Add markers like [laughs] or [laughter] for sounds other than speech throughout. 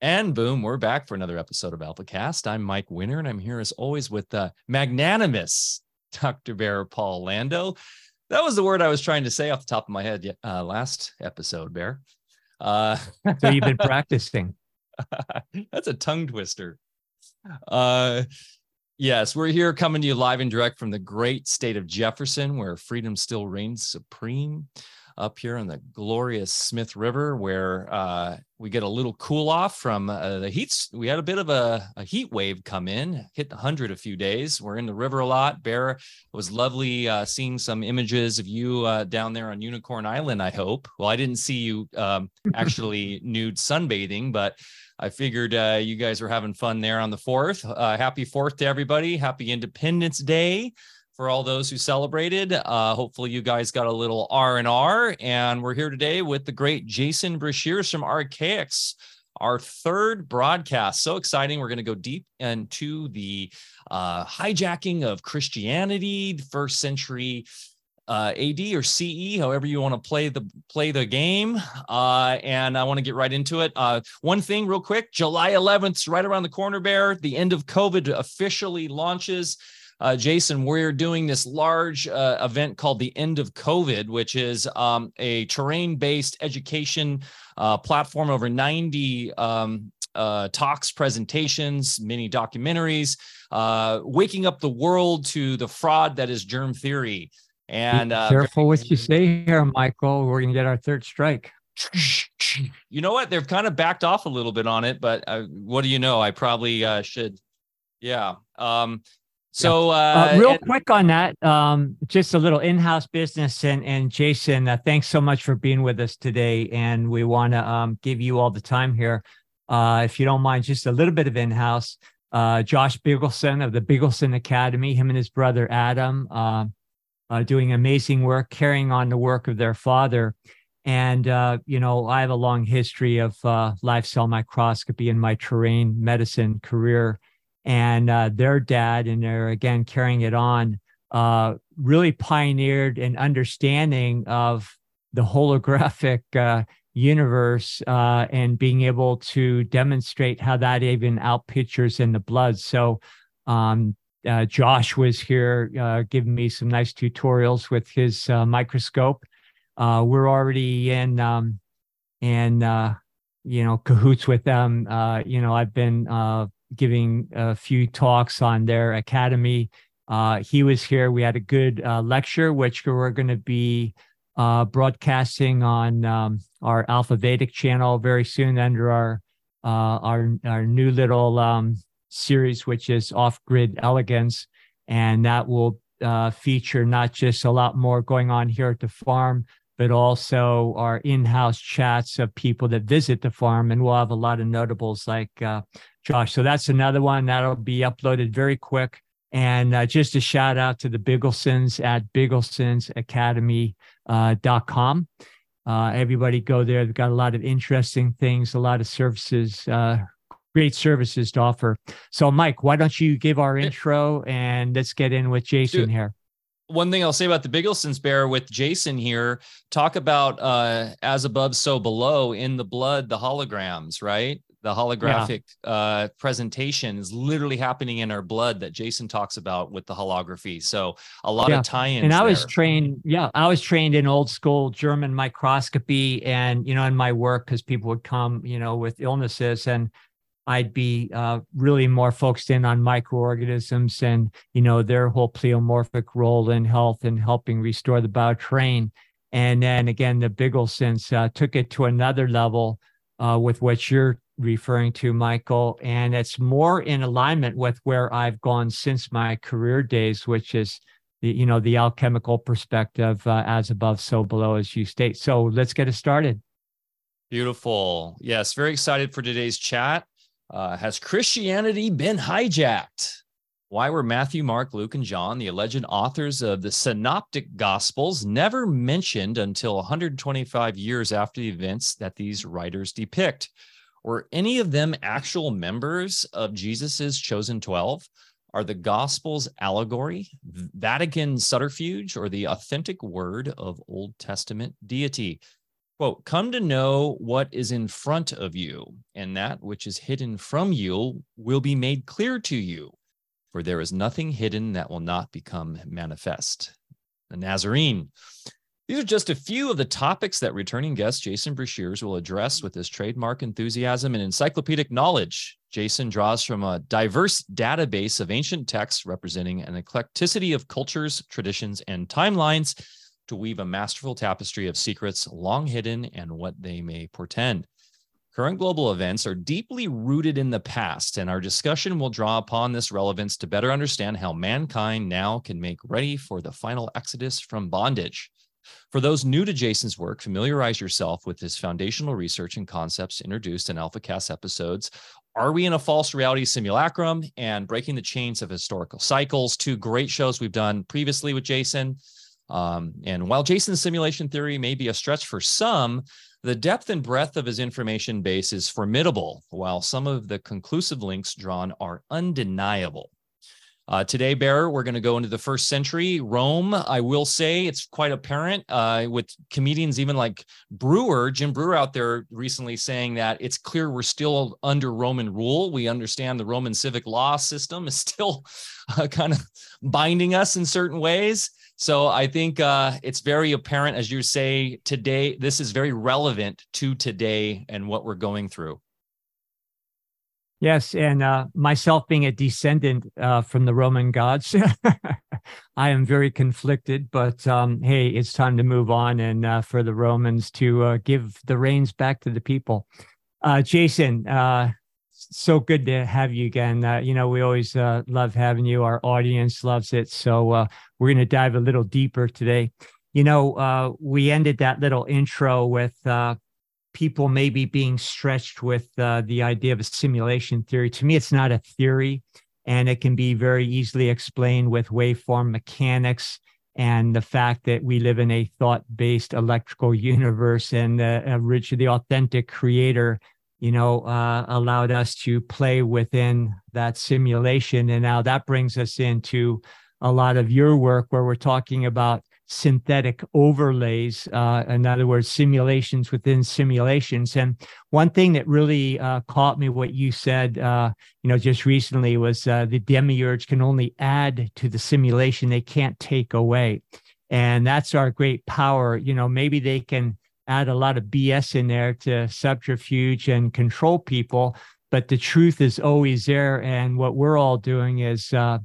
And boom, we're back for another episode of Alfacast. I'm Mike Winter, and I'm here as always with the magnanimous Dr. Bear Paul Lando. That was the word I was trying to say off the top of my head uh, last episode, Bear. Uh, so you've been [laughs] practicing. [laughs] That's a tongue twister. Uh, yes, we're here coming to you live and direct from the great state of Jefferson, where freedom still reigns supreme up here on the glorious Smith River, where uh, we get a little cool off from uh, the heat. We had a bit of a, a, heat wave come in, hit 100 a few days. We're in the river a lot. Bear, it was lovely uh, seeing some images of you uh, down there on Unicorn Island, I hope. Well, I didn't see you um, [laughs] actually nude sunbathing, but I figured uh, you guys were having fun there on the 4th. Uh, happy 4th to everybody. Happy Independence Day for all those who celebrated. Uh, hopefully, you guys got a little R and R, and we're here today with the great Jason Breshears from Archaix. Our third broadcast. So exciting. We're going to go deep into the uh, hijacking of Christianity, first century uh, AD or CE, however you want to play the play the game. Uh, and I want to get right into it. Uh, one thing, real quick: July 11th, right around the corner. Bear, the end of COVID officially launches uh, Jason, we're doing this large uh, event called the End of COVID, which is um, a terrain based education uh, platform, over 90 um, uh, talks, presentations, many documentaries, uh, waking up the world to the fraud that is germ theory. And uh, careful what you say here, Michael. We're going to get our third strike. [laughs] You know what? They've kind of backed off a little bit on it, but what do you know? I probably should. Yeah. Um, so, uh, uh, real and- quick on that, um, just a little in-house business, and and Jason, uh, thanks so much for being with us today, and we want to um, give you all the time here, uh, if you don't mind, just a little bit of in-house. Uh, Josh Bigelsen of the Bigelsen Academy, him and his brother Adam, um, uh, doing amazing work, carrying on the work of their father. And you know, I have a long history of live cell microscopy in my terrain medicine career and uh, their dad, and they're again carrying it on, uh, really pioneered an understanding of the holographic uh, universe uh, and being able to demonstrate how that even outpictures in the blood. So, um, uh, Josh was here uh, giving me some nice tutorials with his microscope. we're already in um, in you know cahoots with them. you know, I've been giving a few talks on their academy. Uh, he was here. We had a good uh, lecture, which we're going to be uh, broadcasting on um, our Alpha Vedic channel very soon under our uh, our our new little um, series, which is Off Grid Elegance, and that will uh, feature not just a lot more going on here at the farm, but also our in-house chats of people that visit the farm, and we'll have a lot of notables like uh, Josh. So that's another one that'll be uploaded very quick. And uh, just a shout out to the Bigelsens at bigelsonsacademy.com. Uh, uh, everybody go there. They've got a lot of interesting things, a lot of services, uh, great services to offer. So, Mike, why don't you give our intro and let's get in with Jason here one thing I'll say about the Bigelsens bear with Jason here, talk about uh, as above, so below in the blood, the holograms, right? the holographic yeah. uh, presentation is literally happening in our blood that Jason talks about with the holography. So a lot yeah. of tie-ins. And I there. was trained, yeah, I was trained in old school German microscopy, and you know, in my work, because people would come, you know, with illnesses, and I'd be uh, really more focused in on microorganisms and you know their whole pleomorphic role in health and helping restore the bioterrain. And then again, the Bigelsens uh, took it to another level uh, with what you're referring to, Michael, and it's more in alignment with where I've gone since my career days, which is the you know the alchemical perspective, uh, as above, so below, as you state. So let's get it started. Beautiful. Yes, very excited for today's chat. Uh, has Christianity been hijacked? Why were Matthew, Mark, Luke, and John, the alleged authors of the Synoptic Gospels, never mentioned until 125 years after the events that these writers depict? Were any of them actual members of Jesus's chosen 12? Are the Gospels allegory, Vatican subterfuge, or the authentic word of Old Testament deity? Quote, come to know what is in front of you, and that which is hidden from you will be made clear to you. For there is nothing hidden that will not become manifest. The Nazarene. These are just a few of the topics that returning guest Jason Breshears will address with his trademark enthusiasm and encyclopedic knowledge. Jason draws from a diverse database of ancient texts representing an eclecticity of cultures, traditions, and timelines to weave a masterful tapestry of secrets long hidden and what they may portend. Current global events are deeply rooted in the past, and our discussion will draw upon this relevance to better understand how mankind now can make ready for the final exodus from bondage. For those new to Jason's work, familiarize yourself with his foundational research and concepts introduced in Alfacast episodes. Are we in a false reality simulacrum and breaking the chains of historical cycles? Two great shows we've done previously with Jason. Um, and while Jason's simulation theory may be a stretch for some, the depth and breadth of his information base is formidable, while some of the conclusive links drawn are undeniable. Uh, today, Bear, we're going to go into the first century Rome. I will say it's quite apparent uh, with comedians, even like Breuer, Jim Breuer out there recently saying that it's clear we're still under Roman rule. We understand the Roman civic law system is [laughs] still uh, kind of binding us in certain ways. So I think uh, it's very apparent, as you say today, this is very relevant to today and what we're going through. Yes, and uh, myself being a descendant uh, from the Roman gods, [laughs] I am very conflicted. But um, hey, it's time to move on, and uh, for the Romans to uh, give the reins back to the people. Uh, Jason, so good to have you again. Uh, you know, we always uh, love having you. Our audience loves it. So uh, we're going to dive a little deeper today. You know, we ended that little intro with people maybe being stretched with uh, the idea of a simulation theory. To me, it's not a theory, and it can be very easily explained with waveform mechanics and the fact that we live in a thought-based electrical universe, and the rich, the authentic creator, you know, uh, allowed us to play within that simulation. And now that brings us into a lot of your work where we're talking about synthetic overlays, uh, in other words, simulations within simulations. And one thing that really uh, caught me, what you said, uh, you know, just recently was uh, the demiurge can only add to the simulation; they can't take away, and that's our great power. You know, maybe they can add a lot of BS in there to subterfuge and control people, but the truth is always there. And what we're all doing is uh,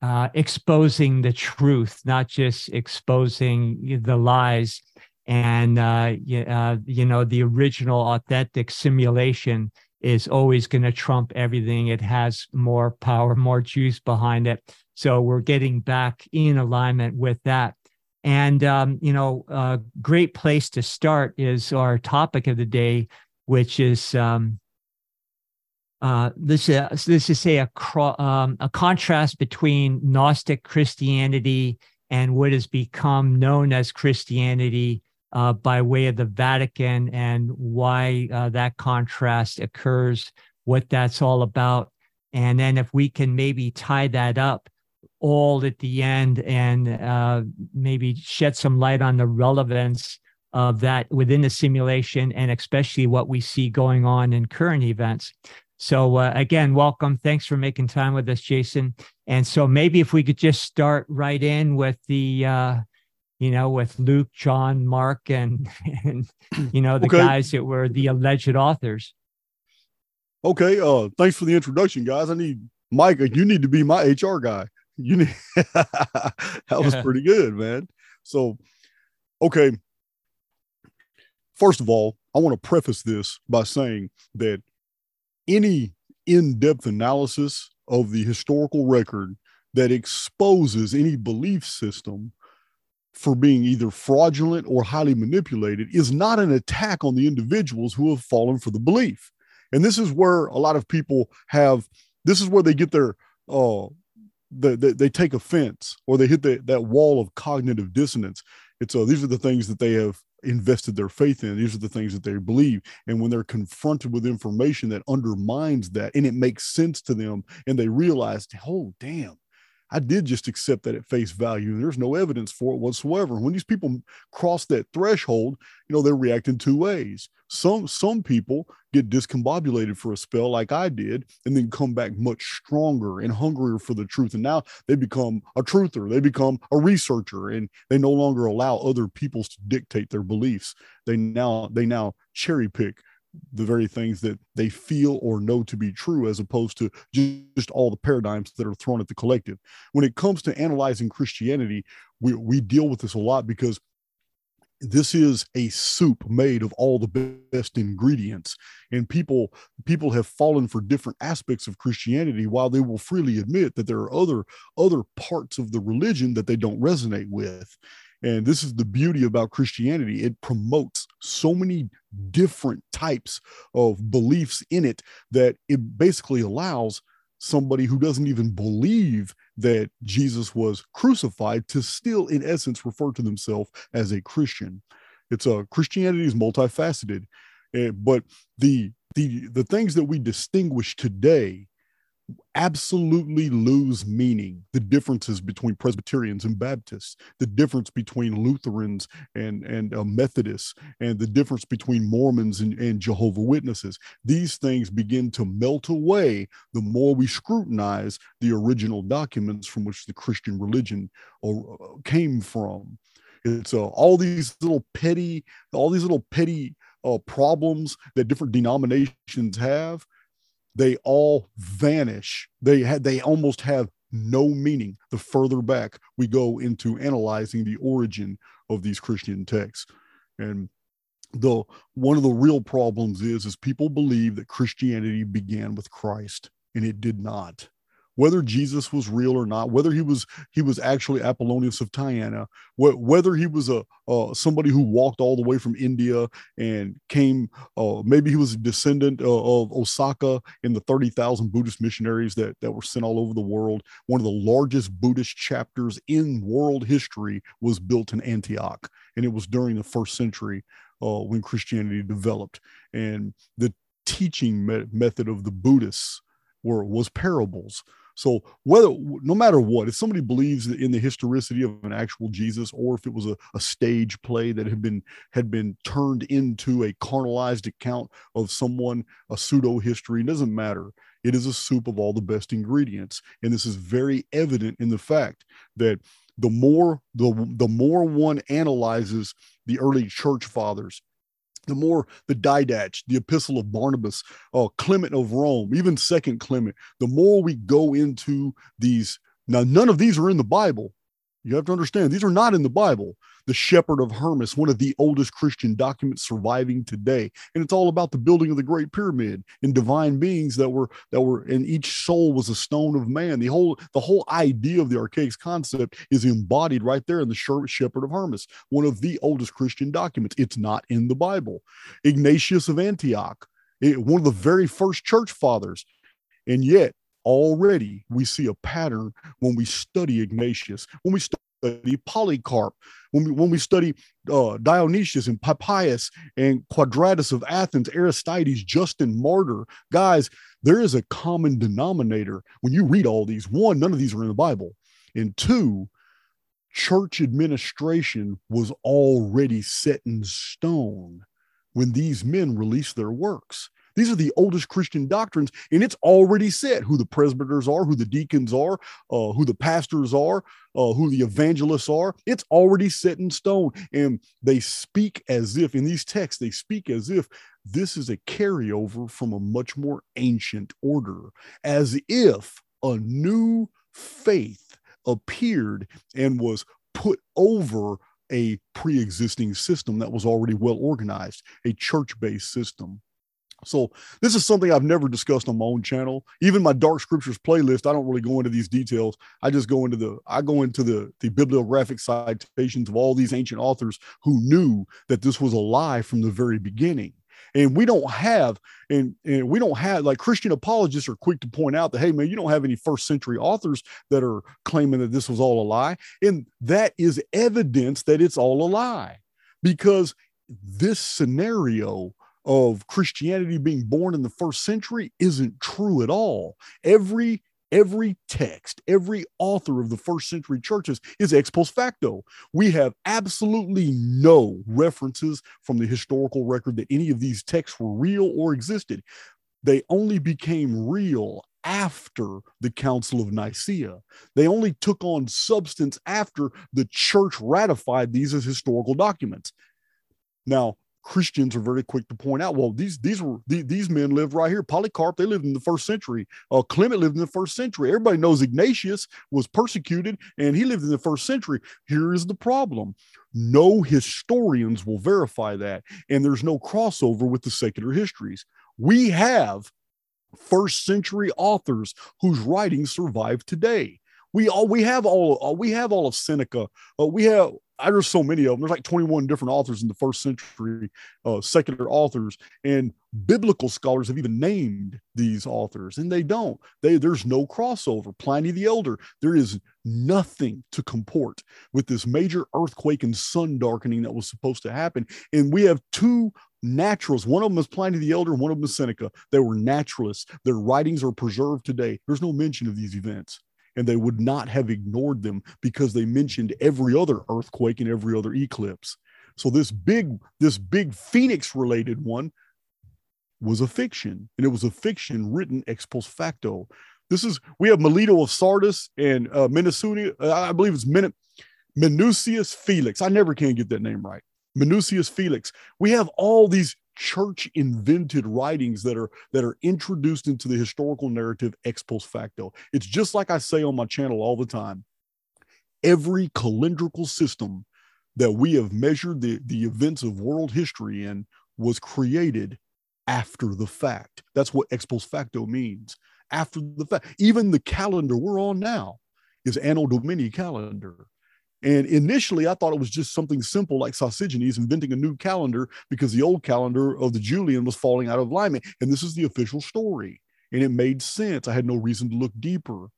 uh, exposing the truth, not just exposing the lies. And, uh, you, uh, you know, the original authentic simulation is always going to trump everything. It has more power, more juice behind it. So we're getting back in alignment with that. And, um, you know, a great place to start is our topic of the day, which is um, uh, this is this is say a um, a contrast between Gnostic Christianity and what has become known as Christianity uh, by way of the Vatican, and why uh, that contrast occurs, what that's all about, and then if we can maybe tie that up all at the end and uh, maybe shed some light on the relevance of that within the simulation and especially what we see going on in current events. So uh, again, welcome. Thanks for making time with us, Jason. And so maybe if we could just start right in with the, uh, you know, with Luke, John, Mark, and [laughs] and you know the okay. guys that were the alleged authors. Okay. Uh, thanks for the introduction, guys. I need Mike. You need to be my HR guy. You need [laughs] that was pretty good, man. So, okay. First of all, I want to preface this by saying that any in-depth analysis of the historical record that exposes any belief system for being either fraudulent or highly manipulated is not an attack on the individuals who have fallen for the belief. And this is where a lot of people have this is where they get their uh they, they, take offense or they hit the, that wall of cognitive dissonance. It's uh, these are the things that they have invested their faith in. These are the things that they believe. And when they're confronted with information that undermines that and it makes sense to them and they realize, oh, damn, I did just accept that at face value. There's no evidence for it whatsoever. When these people cross that threshold, you know, they're reacting two ways. Some some people get discombobulated for a spell like I did, and then come back much stronger and hungrier for the truth. And now they become a truther, they become a researcher, and they no longer allow other peoples to dictate their beliefs. They now they now cherry pick the very things that they feel or know to be true as opposed to just all the paradigms that are thrown at the collective. When it comes to analyzing christianity we, we deal with this a lot because this is a soup made of all the best ingredients. And people people have fallen for different aspects of christianity while they will freely admit that there are other other parts of the religion that they don't resonate with and this is the beauty about Christianity. It promotes so many different types of beliefs in it that it basically allows somebody who doesn't even believe that Jesus was crucified to still, in essence, refer to themselves as a Christian. It's a Christianity is multifaceted, uh, but the the the things that we distinguish today absolutely lose meaning the differences between presbyterians and baptists the difference between lutherans and and uh, methodists and the difference between mormons and, and jehovah witnesses. These things begin to melt away the more we scrutinize the original documents from which the christian religion uh, came from. It's uh, all these little petty all these little petty uh, problems that different denominations have they all vanish. They had they almost have no meaning the further back we go into analyzing the origin of these Christian texts. And the one of the real problems is is people believe that Christianity began with Christ and it did not whether Jesus was real or not, whether he was he was actually Apollonius of Tyana, wh- whether he was a uh, somebody who walked all the way from India and came, uh, maybe he was a descendant uh, of Ashoka in the thirty thousand Buddhist missionaries that that were sent all over the world. One of the largest Buddhist chapters in world history was built in Antioch, and it was during the first century uh, when Christianity developed, and the teaching me- method of the Buddhists were was parables so whether no matter what, if somebody believes in the historicity of an actual Jesus, or if it was a, a stage play that had been had been turned into a carnalized account of someone, a pseudo history, doesn't matter. It is a soup of all the best ingredients, and this is very evident in the fact that the more the the more one analyzes the early church fathers the more the Didache, the Epistle of Barnabas, uh, Clement of Rome, even Second Clement, the more we go into these. Now, none of these are in the Bible, you have to understand, these are not in the Bible. The Shepherd of Hermas, one of the oldest Christian documents surviving today. And it's all about the building of the Great Pyramid and divine beings that were that were and each soul was a stone of man. The whole the whole idea of the archaic concept is embodied right there in the Shepherd of Hermas, one of the oldest Christian documents. It's not in the Bible. Ignatius of Antioch, one of the very first church fathers. And yet already we see a pattern when we study Ignatius, when we study Polycarp, when we, when we study uh, Dionysius and Papias and Quadratus of Athens, Aristides, Justin Martyr. Guys, there is a common denominator when you read all these. One, none of these are in the Bible. And two, church administration was already set in stone when these men released their works. These are the oldest Christian doctrines, and it's already said who the presbyters are, who the deacons are, uh, who the pastors are, uh, who the evangelists are. It's already set in stone. And they speak as if, in these texts, they speak as if this is a carryover from a much more ancient order, as if a new faith appeared and was put over a pre existing system that was already well organized, a church based system. So this is something I've never discussed on my own channel. Even my dark scriptures playlist, I don't really go into these details. I just go into the I go into the the bibliographic citations of all these ancient authors who knew that this was a lie from the very beginning. And we don't have, and, and we don't have like Christian apologists are quick to point out that, hey, man, you don't have any first century authors that are claiming that this was all a lie. And that is evidence that it's all a lie because this scenario of Christianity being born in the first century isn't true at all. Every every text, every author of the first century churches is ex post facto. We have absolutely no references from the historical record that any of these texts were real or existed. They only became real after the Council of Nicaea. They only took on substance after the church ratified these as historical documents. Now, Christians are very quick to point out, well, these these were these, these men lived right here. Polycarp, they lived in the first century. Uh, Clement lived in the first century. Everybody knows Ignatius was persecuted and he lived in the first century. Here is the problem: no historians will verify that, and there's no crossover with the secular histories. We have first century authors whose writings survive today. We all we have all uh, we have all of Seneca. Uh, we have there's so many of them. There's like 21 different authors in the first century, uh, secular authors, and biblical scholars have even named these authors, and they don't. They there's no crossover. Pliny the Elder, there is nothing to comport with this major earthquake and sun darkening that was supposed to happen, and we have two naturals. One of them is Pliny the Elder, one of them is Seneca. They were naturalists. Their writings are preserved today. There's no mention of these events. And they would not have ignored them because they mentioned every other earthquake and every other eclipse. So this big, this big Phoenix related one was a fiction, and it was a fiction written ex post facto. This is we have Melito of Sardis and uh, Minnesota. I believe it's Min- Minucius Felix. I never can get that name right. Minucius Felix. We have all these church invented writings that are that are introduced into the historical narrative ex post facto. It's just like I say on my channel all the time. Every calendrical system that we have measured the, the events of world history in was created after the fact. That's what ex post facto means. After the fact. Even the calendar we're on now is Anno Domini calendar. And initially, I thought it was just something simple like Sosigenes inventing a new calendar because the old calendar of the Julian was falling out of alignment. And this is the official story. And it made sense. I had no reason to look deeper.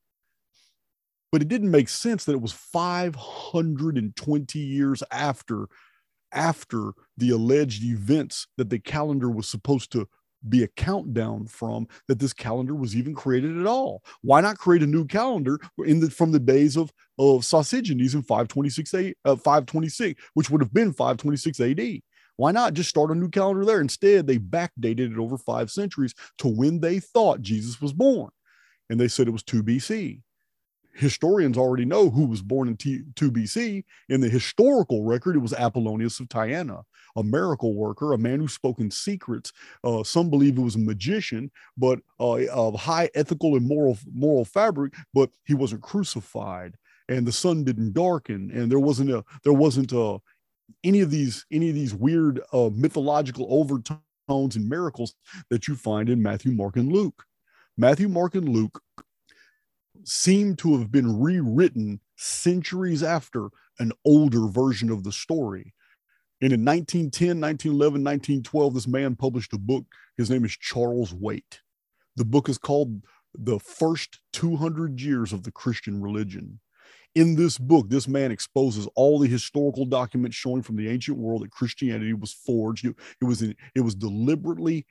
But it didn't make sense that it was 520 years after after the alleged events that the calendar was supposed to be a countdown from that this calendar was even created at all. Why not create a new calendar in the from the days of of Sosigenes in 526 a, uh, 526, which would have been 526 AD? Why not just start a new calendar there? Instead, they backdated it over five centuries to when they thought Jesus was born. And they said it was 2 BC historians already know who was born in T- 2 BC. In the historical record, it was Apollonius of Tyana, a miracle worker, a man who spoke in secrets. Uh, some believe it was a magician, but uh, of high ethical and moral moral fabric. But he wasn't crucified, and the sun didn't darken, and there wasn't a there wasn't a any of these any of these weird uh, mythological overtones and miracles that you find in Matthew, Mark, and Luke. Matthew, Mark, and Luke seem to have been rewritten centuries after an older version of the story. And in 1910, 1911, 1912, this man published a book. His name is Charles Waite. The book is called The First 200 Years of the Christian Religion. In this book, this man exposes all the historical documents showing from the ancient world that Christianity was forged. It, was it was deliberately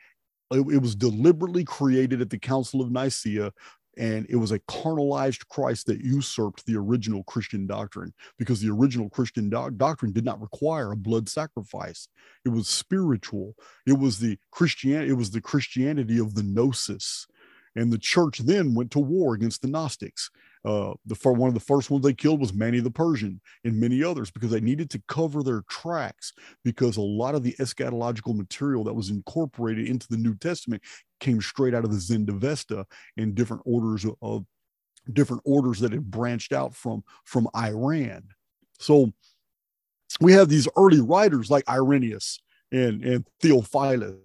it was deliberately created at the Council of Nicaea and it was a carnalized Christ that usurped the original Christian doctrine because the original Christian do- doctrine did not require a blood sacrifice. It was spiritual. It was the Christianity. It was the Christianity of the gnosis, and the church then went to war against the Gnostics. Uh, the one of the first ones they killed was Mani the Persian and many others because they needed to cover their tracks because a lot of the eschatological material that was incorporated into the New Testament came straight out of the Zendavesta and different orders of different orders that had branched out from from Iran. So we have these early writers like Irenaeus and and Theophilus,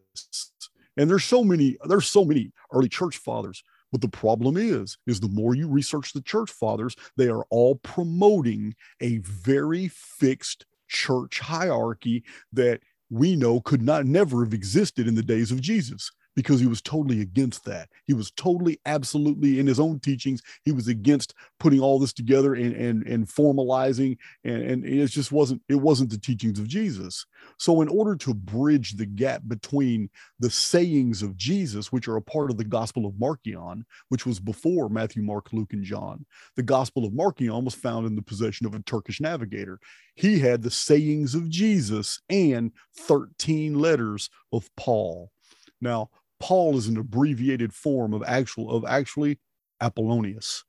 and there's so many there's so many early church fathers but the problem is, is the more you research the church fathers, they are all promoting a very fixed church hierarchy that we know could not never have existed in the days of Jesus because he was totally against that. He was totally, absolutely in his own teachings, he was against putting all this together and and, and formalizing, and, and it just wasn't it wasn't the teachings of Jesus. So, in order to bridge the gap between the sayings of Jesus, which are a part of the Gospel of Marcion, which was before Matthew, Mark, Luke, and John, the Gospel of Marcion was found in the possession of a Turkish navigator. He had the sayings of Jesus and 13 letters of Paul. Now, Paul is an abbreviated form of actual of actually Apollonius.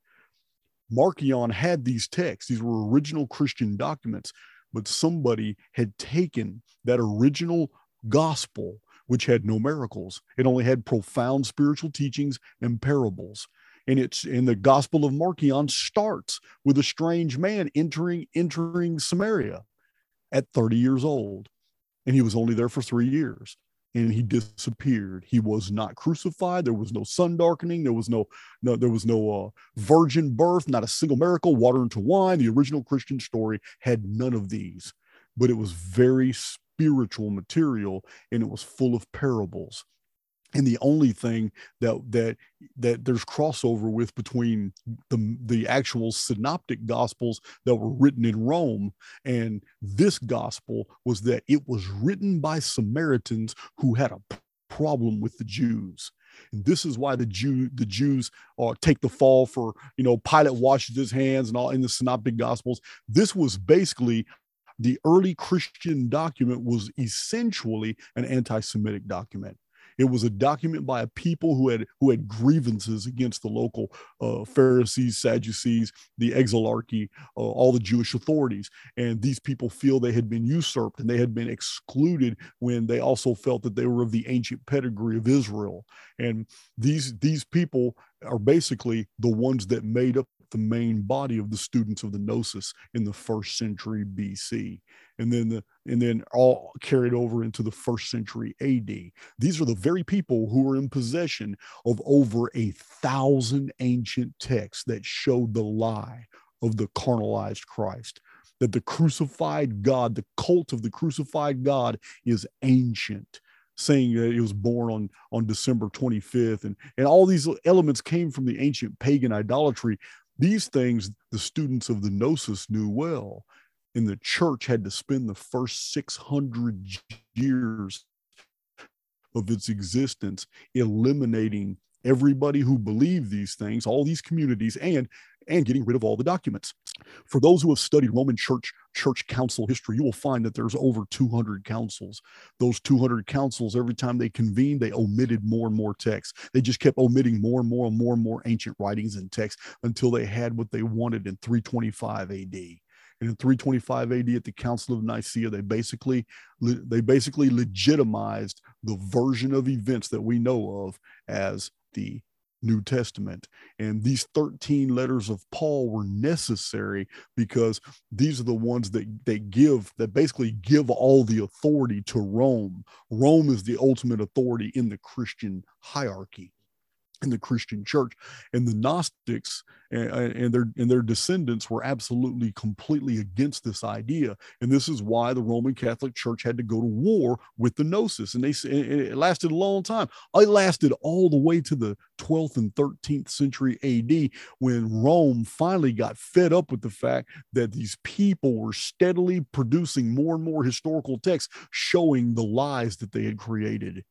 Marcion had these texts; these were original Christian documents, but somebody had taken that original gospel, which had no miracles. It only had profound spiritual teachings and parables. And it's in the Gospel of Marcion starts with a strange man entering entering Samaria at 30 years old, and he was only there for three years and he disappeared. He was not crucified. There was no sun darkening. There was no no there was no uh, virgin birth. Not a single miracle. Water into wine. The original Christian story had none of these, but it was very spiritual material and it was full of parables and the only thing that that that there's crossover with between the the actual synoptic gospels that were written in Rome and this gospel was that it was written by Samaritans who had a problem with the Jews. And this is why the Jew the Jews uh, take the fall for you know Pilate washes his hands and all in the synoptic gospels. This was basically the early Christian document was essentially an anti-Semitic document it was a document by a people who had who had grievances against the local uh, Pharisees, Sadducees, the exilarchy, uh, all the Jewish authorities, and these people feel they had been usurped and they had been excluded when they also felt that they were of the ancient pedigree of Israel. And these these people are basically the ones that made up the main body of the students of the Gnosis in the first century BC and then the and then all carried over into the first century AD. These are the very people who were in possession of over a thousand ancient texts that showed the lie of the carnalized Christ. That the crucified God, the cult of the crucified God, is ancient saying that it was born on on December 25th and and all these elements came from the ancient pagan idolatry these things the students of the gnosis knew well and the church had to spend the first 600 years of its existence eliminating everybody who believed these things all these communities and and getting rid of all the documents. For those who have studied roman church church council history you will find that there's over 200 councils. Those 200 councils every time they convened they omitted more and more texts. They just kept omitting more and more and more and more ancient writings and texts until they had what they wanted in 325 ad and in 325 AD at the Council of Nicaea, they basically they basically legitimized the version of events that we know of as the New Testament. And these 13 letters of Paul were necessary because these are the ones that they give, that basically give all the authority to Rome. Rome is the ultimate authority in the Christian hierarchy in the Christian church, and the Gnostics and, and, their and their descendants were absolutely completely against this idea, and this is why the Roman Catholic Church had to go to war with the Gnosis, and they it lasted a long time. It lasted all the way to the 12th and 13th century A.D. when Rome finally got fed up with the fact that these people were steadily producing more and more historical texts showing the lies that they had created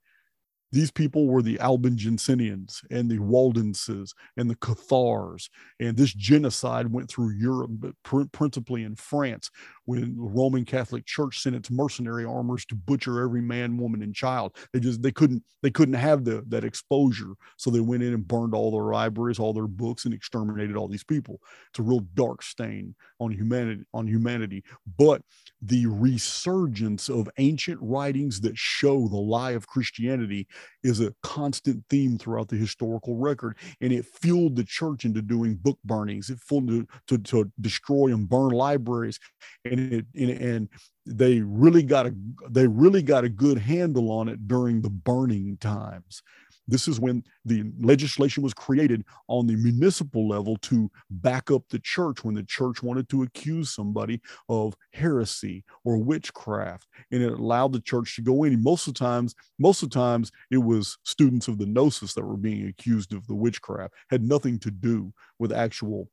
these people were the Albigensians and the Waldenses and the Cathars. And this genocide went through Europe, but pr- principally in France, when the Roman Catholic Church sent its mercenary armors to butcher every man, woman, and child. They just they couldn't they couldn't have the that exposure, so they went in and burned all their libraries, all their books, and exterminated all these people. It's a real dark stain on humanity on humanity. But the resurgence of ancient writings that show the lie of Christianity is a constant theme throughout the historical record, and it fueled the church into doing book burnings. It fueled to, to, to destroy and burn libraries, and it and, and they really got a they really got a good handle on it during the burning times this is when the legislation was created on the municipal level to back up the church when the church wanted to accuse somebody of heresy or witchcraft. And it allowed the church to go in. most of the times, most of the times it was students of the gnosis that were being accused of the witchcraft, had nothing to do with actual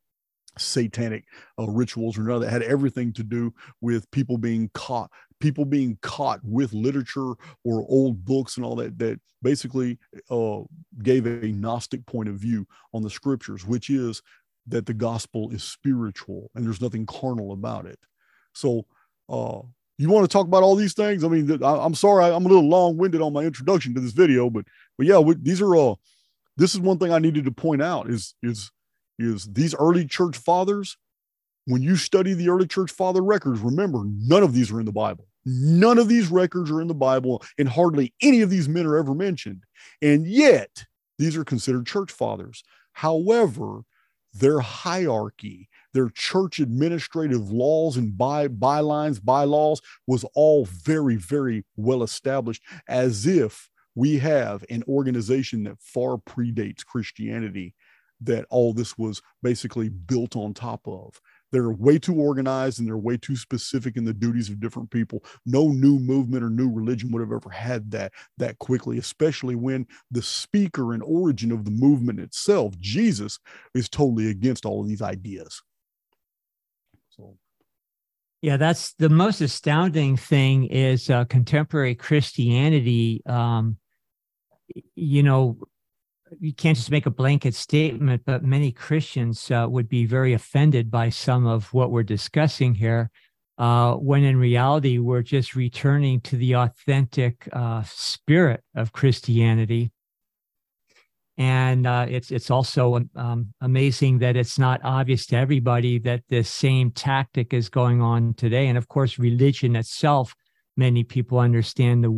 satanic uh, rituals or of that had everything to do with people being caught people being caught with literature or old books and all that that basically uh, gave a gnostic point of view on the scriptures which is that the gospel is spiritual and there's nothing carnal about it. So uh, you want to talk about all these things? I mean i'm sorry i'm a little long-winded on my introduction to this video but but yeah these are all uh, this is one thing i needed to point out is is is these early church fathers, when you study the early church father records, remember, none of these are in the Bible. None of these records are in the Bible, and hardly any of these men are ever mentioned. And yet, these are considered church fathers. However, their hierarchy, their church administrative laws and by bylines, bylaws was all very, very well established, as if we have an organization that far predates Christianity that all this was basically built on top of. They're way too organized and they're way too specific in the duties of different people. No new movement or new religion would have ever had that that quickly, especially when the speaker and origin of the movement itself, Jesus, is totally against all of these ideas. So yeah, that's the most astounding thing is uh, contemporary Christianity. Um, you know, you can't just make a blanket statement, but many Christians uh, would be very offended by some of what we're discussing here, uh, when in reality, we're just returning to the authentic uh, spirit of Christianity. And uh, it's it's also um, amazing that it's not obvious to everybody that the same tactic is going on today. And of course, religion itself many people understand the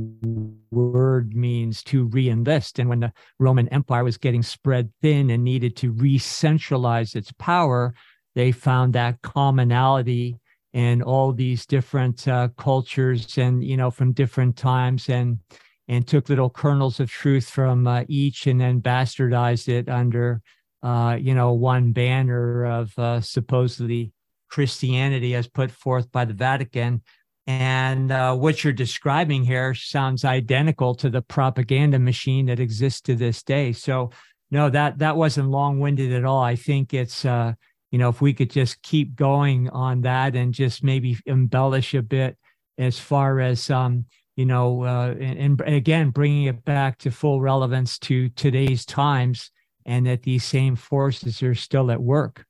word means to re-enlist. And when the Roman Empire was getting spread thin and needed to re-centralize its power, they found that commonality in all these different uh, cultures and you know from different times and and took little kernels of truth from uh, each and then bastardized it under uh, you know one banner of uh, supposedly Christianity as put forth by the Vatican and uh, what you're describing here sounds identical to the propaganda machine that exists to this day. So, no, that that wasn't long-winded at all. I think it's uh, you know if we could just keep going on that and just maybe embellish a bit as far as um, you know, uh, and, and again bringing it back to full relevance to today's times, and that these same forces are still at work.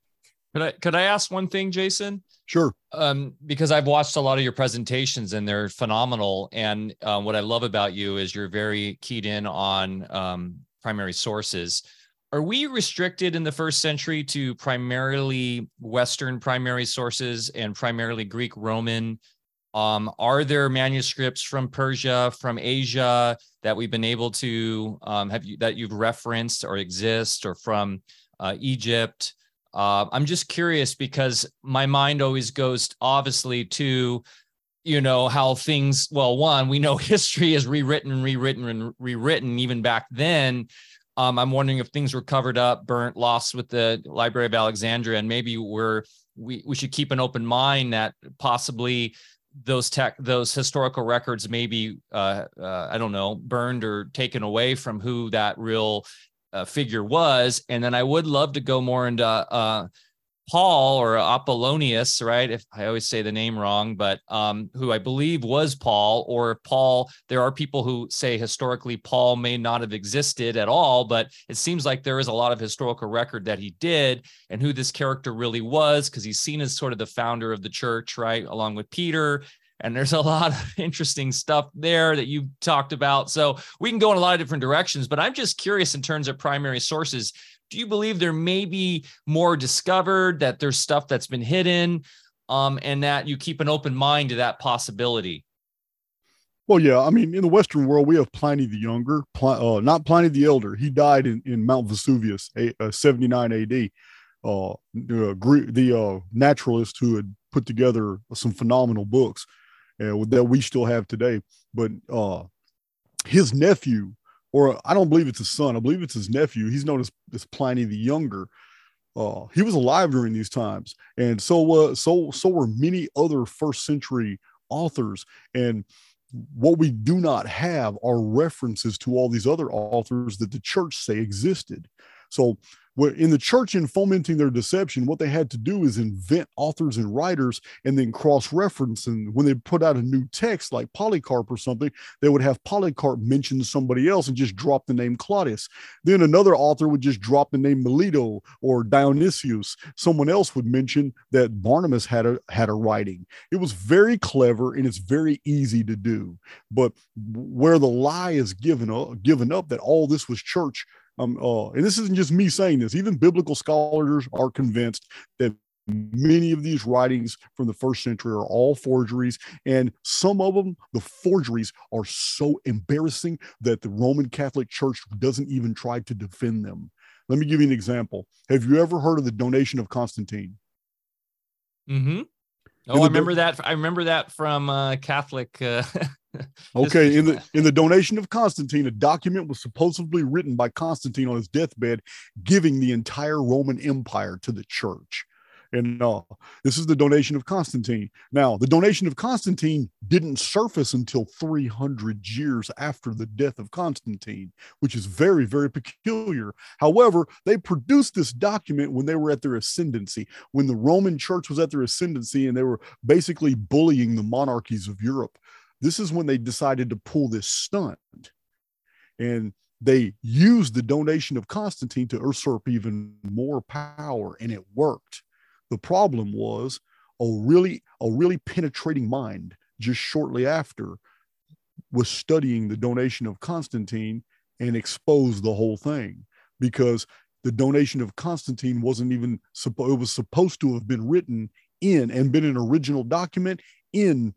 Could I could I ask one thing, Jason? Sure. Um, because I've watched a lot of your presentations and they're phenomenal. And uh, what I love about you is you're very keyed in on um, primary sources. Are we restricted in the first century to primarily Western primary sources and primarily Greek Roman? Um, are there manuscripts from Persia, from Asia that we've been able to um, have you that you've referenced or exist, or from uh, Egypt? Uh, I'm just curious because my mind always goes obviously to, you know, how things, well, one, we know [laughs] history is rewritten, and rewritten, and rewritten even back then. Um, I'm wondering if things were covered up, burnt, lost with the Library of Alexandria, and maybe we're we we should keep an open mind that possibly those tech those historical records maybe uh, uh, I don't know burned or taken away from who that real uh, figure was. And then I would love to go more into uh, Paul or Apollonius, right? If I always say the name wrong, but um, who I believe was Paul, or Paul. There are people who say historically Paul may not have existed at all, but it seems like there is a lot of historical record that he did and who this character really was, because he's seen as sort of the founder of the church, right? Along with Peter and there's a [laughs] lot of interesting stuff there that you talked about. So we can go in a lot of different directions, but I'm just curious in terms of primary sources. Do you believe there may be more discovered, that there's stuff that's been hidden, um, and that you keep an open mind to that possibility? Well, yeah. I mean, in the Western world, we have Pliny the Younger, uh, not Pliny the Elder. He died in, in Mount Vesuvius, uh, 79 AD. Uh, the, the uh, naturalist who had put together some phenomenal books uh, that we still have today. But uh, his nephew or I don't believe it's his son. I believe it's his nephew. He's known as, as Pliny the Younger. Uh, he was alive during these times, and so uh, so so were many other first century authors. And what we do not have are references to all these other authors that the church say existed. So in the church in fomenting their deception, what they had to do is invent authors and writers and then cross reference. And when they put out a new text like Polycarp or something, they would have Polycarp mention somebody else and just drop the name Claudius. Then another author would just drop the name Melito or Dionysius. Someone else would mention that Barnabas had a had a writing. It was very clever and it's very easy to do. But where the lie is given up, given up that all this was church um, uh, and this isn't just me saying this, even biblical scholars are convinced that many of these writings from the first century are all forgeries and some of them the forgeries are so embarrassing that the roman catholic church doesn't even try to defend them. Let me give you an example. Have you ever heard of the donation of constantine? Mm-hmm oh i remember that i remember that from uh catholic uh [laughs] okay, in the in the donation of Constantine, a document was supposedly written by Constantine on his deathbed, giving the entire Roman Empire to the church. And uh, this is the donation of Constantine. Now, the donation of Constantine didn't surface until 300 years after the death of Constantine, which is very, very peculiar. However, they produced this document when they were at their ascendancy, when the Roman church was at their ascendancy and they were basically bullying the monarchies of Europe. This is when they decided to pull this stunt. And they used the donation of Constantine to usurp even more power, and it worked. The problem was a really, a really penetrating mind just shortly after was studying the donation of Constantine and exposed the whole thing because the donation of Constantine wasn't even supposed it was supposed to have been written in and been an original document in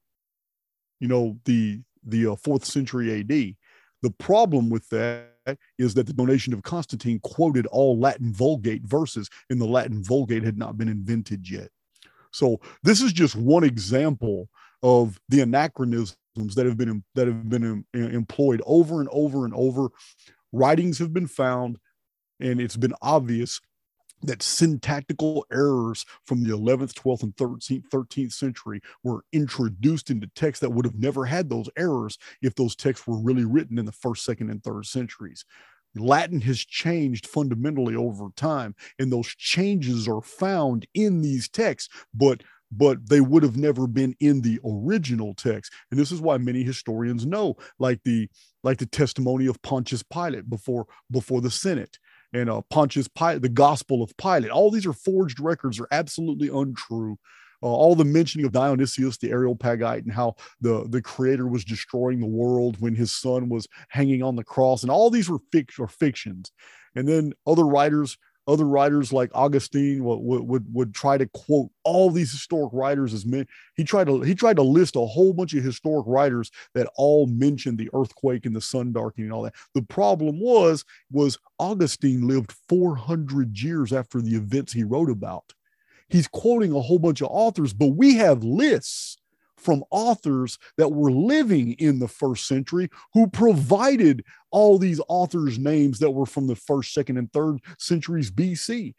you know, the the uh, fourth century AD. The problem with that is that the donation of Constantine quoted all Latin Vulgate verses, and the Latin Vulgate had not been invented yet. So this is just one example of the anachronisms that have been that have been employed over and over and over. Writings have been found, and it's been obvious that syntactical errors from the 11th, 12th, and 13th, 13th century were introduced into texts that would have never had those errors if those texts were really written in the first, second, and third centuries. Latin has changed fundamentally over time, and those changes are found in these texts, but but they would have never been in the original text. And this is why many historians know, like the like the testimony of Pontius Pilate before before the Senate and uh, Pontius Pilate, the Gospel of Pilate. All these are forged records, are absolutely untrue. Uh, all the mentioning of Dionysius, the Areopagite, and how the, the creator was destroying the world when his son was hanging on the cross, and all these were, fic- fictions. And then other writers other writers like Augustine would, would, would try to quote all these historic writers as men. He tried to he tried to list a whole bunch of historic writers that all mentioned the earthquake and the sun darkening and all that. The problem was was Augustine lived 400 years after the events he wrote about. He's quoting a whole bunch of authors, but we have lists from authors that were living in the first century who provided all these authors' names that were from the first, second, and third centuries BC.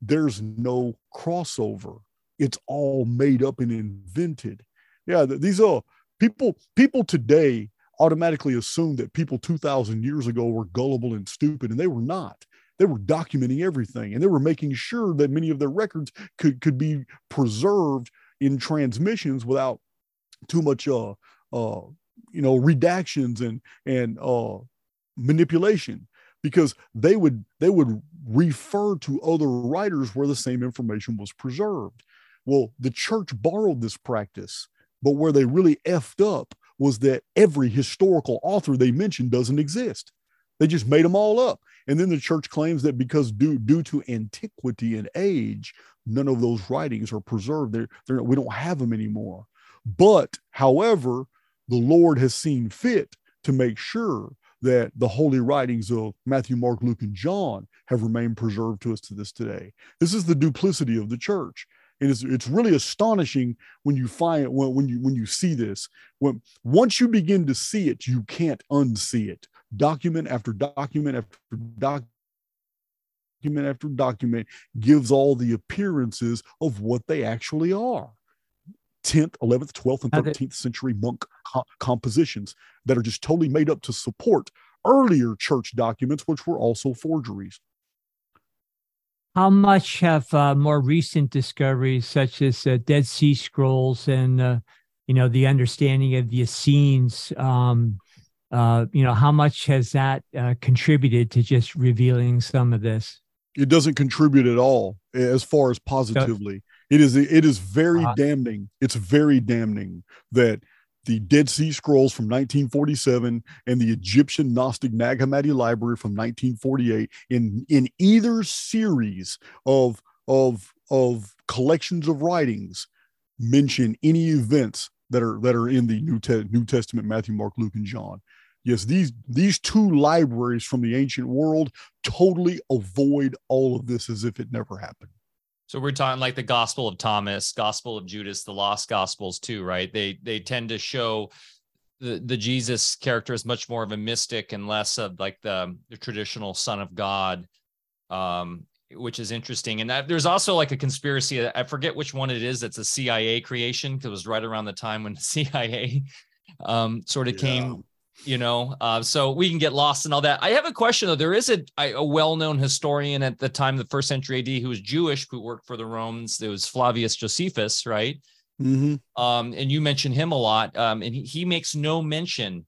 There's no crossover. It's all made up and invented. Yeah, these are people, people today automatically assume that people 2000 years ago were gullible and stupid, and they were not they were documenting everything and they were making sure that many of their records could could be preserved in transmissions without too much uh uh you know redactions and and uh manipulation because they would they would refer to other writers where the same information was preserved. Well the church borrowed this practice but where they really effed up was that every historical author they mentioned doesn't exist. They just made them all up. And then the church claims that because due due to antiquity and age none of those writings are preserved. They're, they're we don't have them anymore but, however, the Lord has seen fit to make sure that the holy writings of Matthew, Mark, Luke, and John have remained preserved to us to this today. This is the duplicity of the church. And it's, it's really astonishing when you find when, when you when you see this. When once you begin to see it, you can't unsee it. document after document after document after document gives all the appearances of what they actually are 10th 11th 12th and 13th century monk co- compositions that are just totally made up to support earlier church documents which were also forgeries. How much have uh, more recent discoveries such as uh, dead sea scrolls and uh, you know the understanding of the essenes um, uh, you know how much has that uh, contributed to just revealing some of this? It doesn't contribute at all as far as positively. It is it is very uh, damning. It's very damning that the Dead Sea Scrolls from 1947 and the Egyptian Gnostic Nag Hammadi Library from 1948 in in either series of of of collections of writings mention any events that are that are in the New, Te- New Testament Matthew Mark Luke and John Yes, these these two libraries from the ancient world totally avoid all of this as if it never happened. So we're talking like the Gospel of Thomas, Gospel of Judas, the Lost Gospels too, right? They they tend to show the, the Jesus character is much more of a mystic and less of like the, the traditional Son of God, um, which is interesting. And that, there's also like a conspiracy. I forget which one it is. That's a CIA creation because it was right around the time when the [laughs] CIA um, sort of yeah. came you know uh, so we can get lost in all that. I have a question though. There is a, a well-known historian at the time the first century ad who was jewish who worked for the romans. It was flavius josephus right? Mm-hmm. um, and you mentioned him a lot. Um, and he, he makes no mention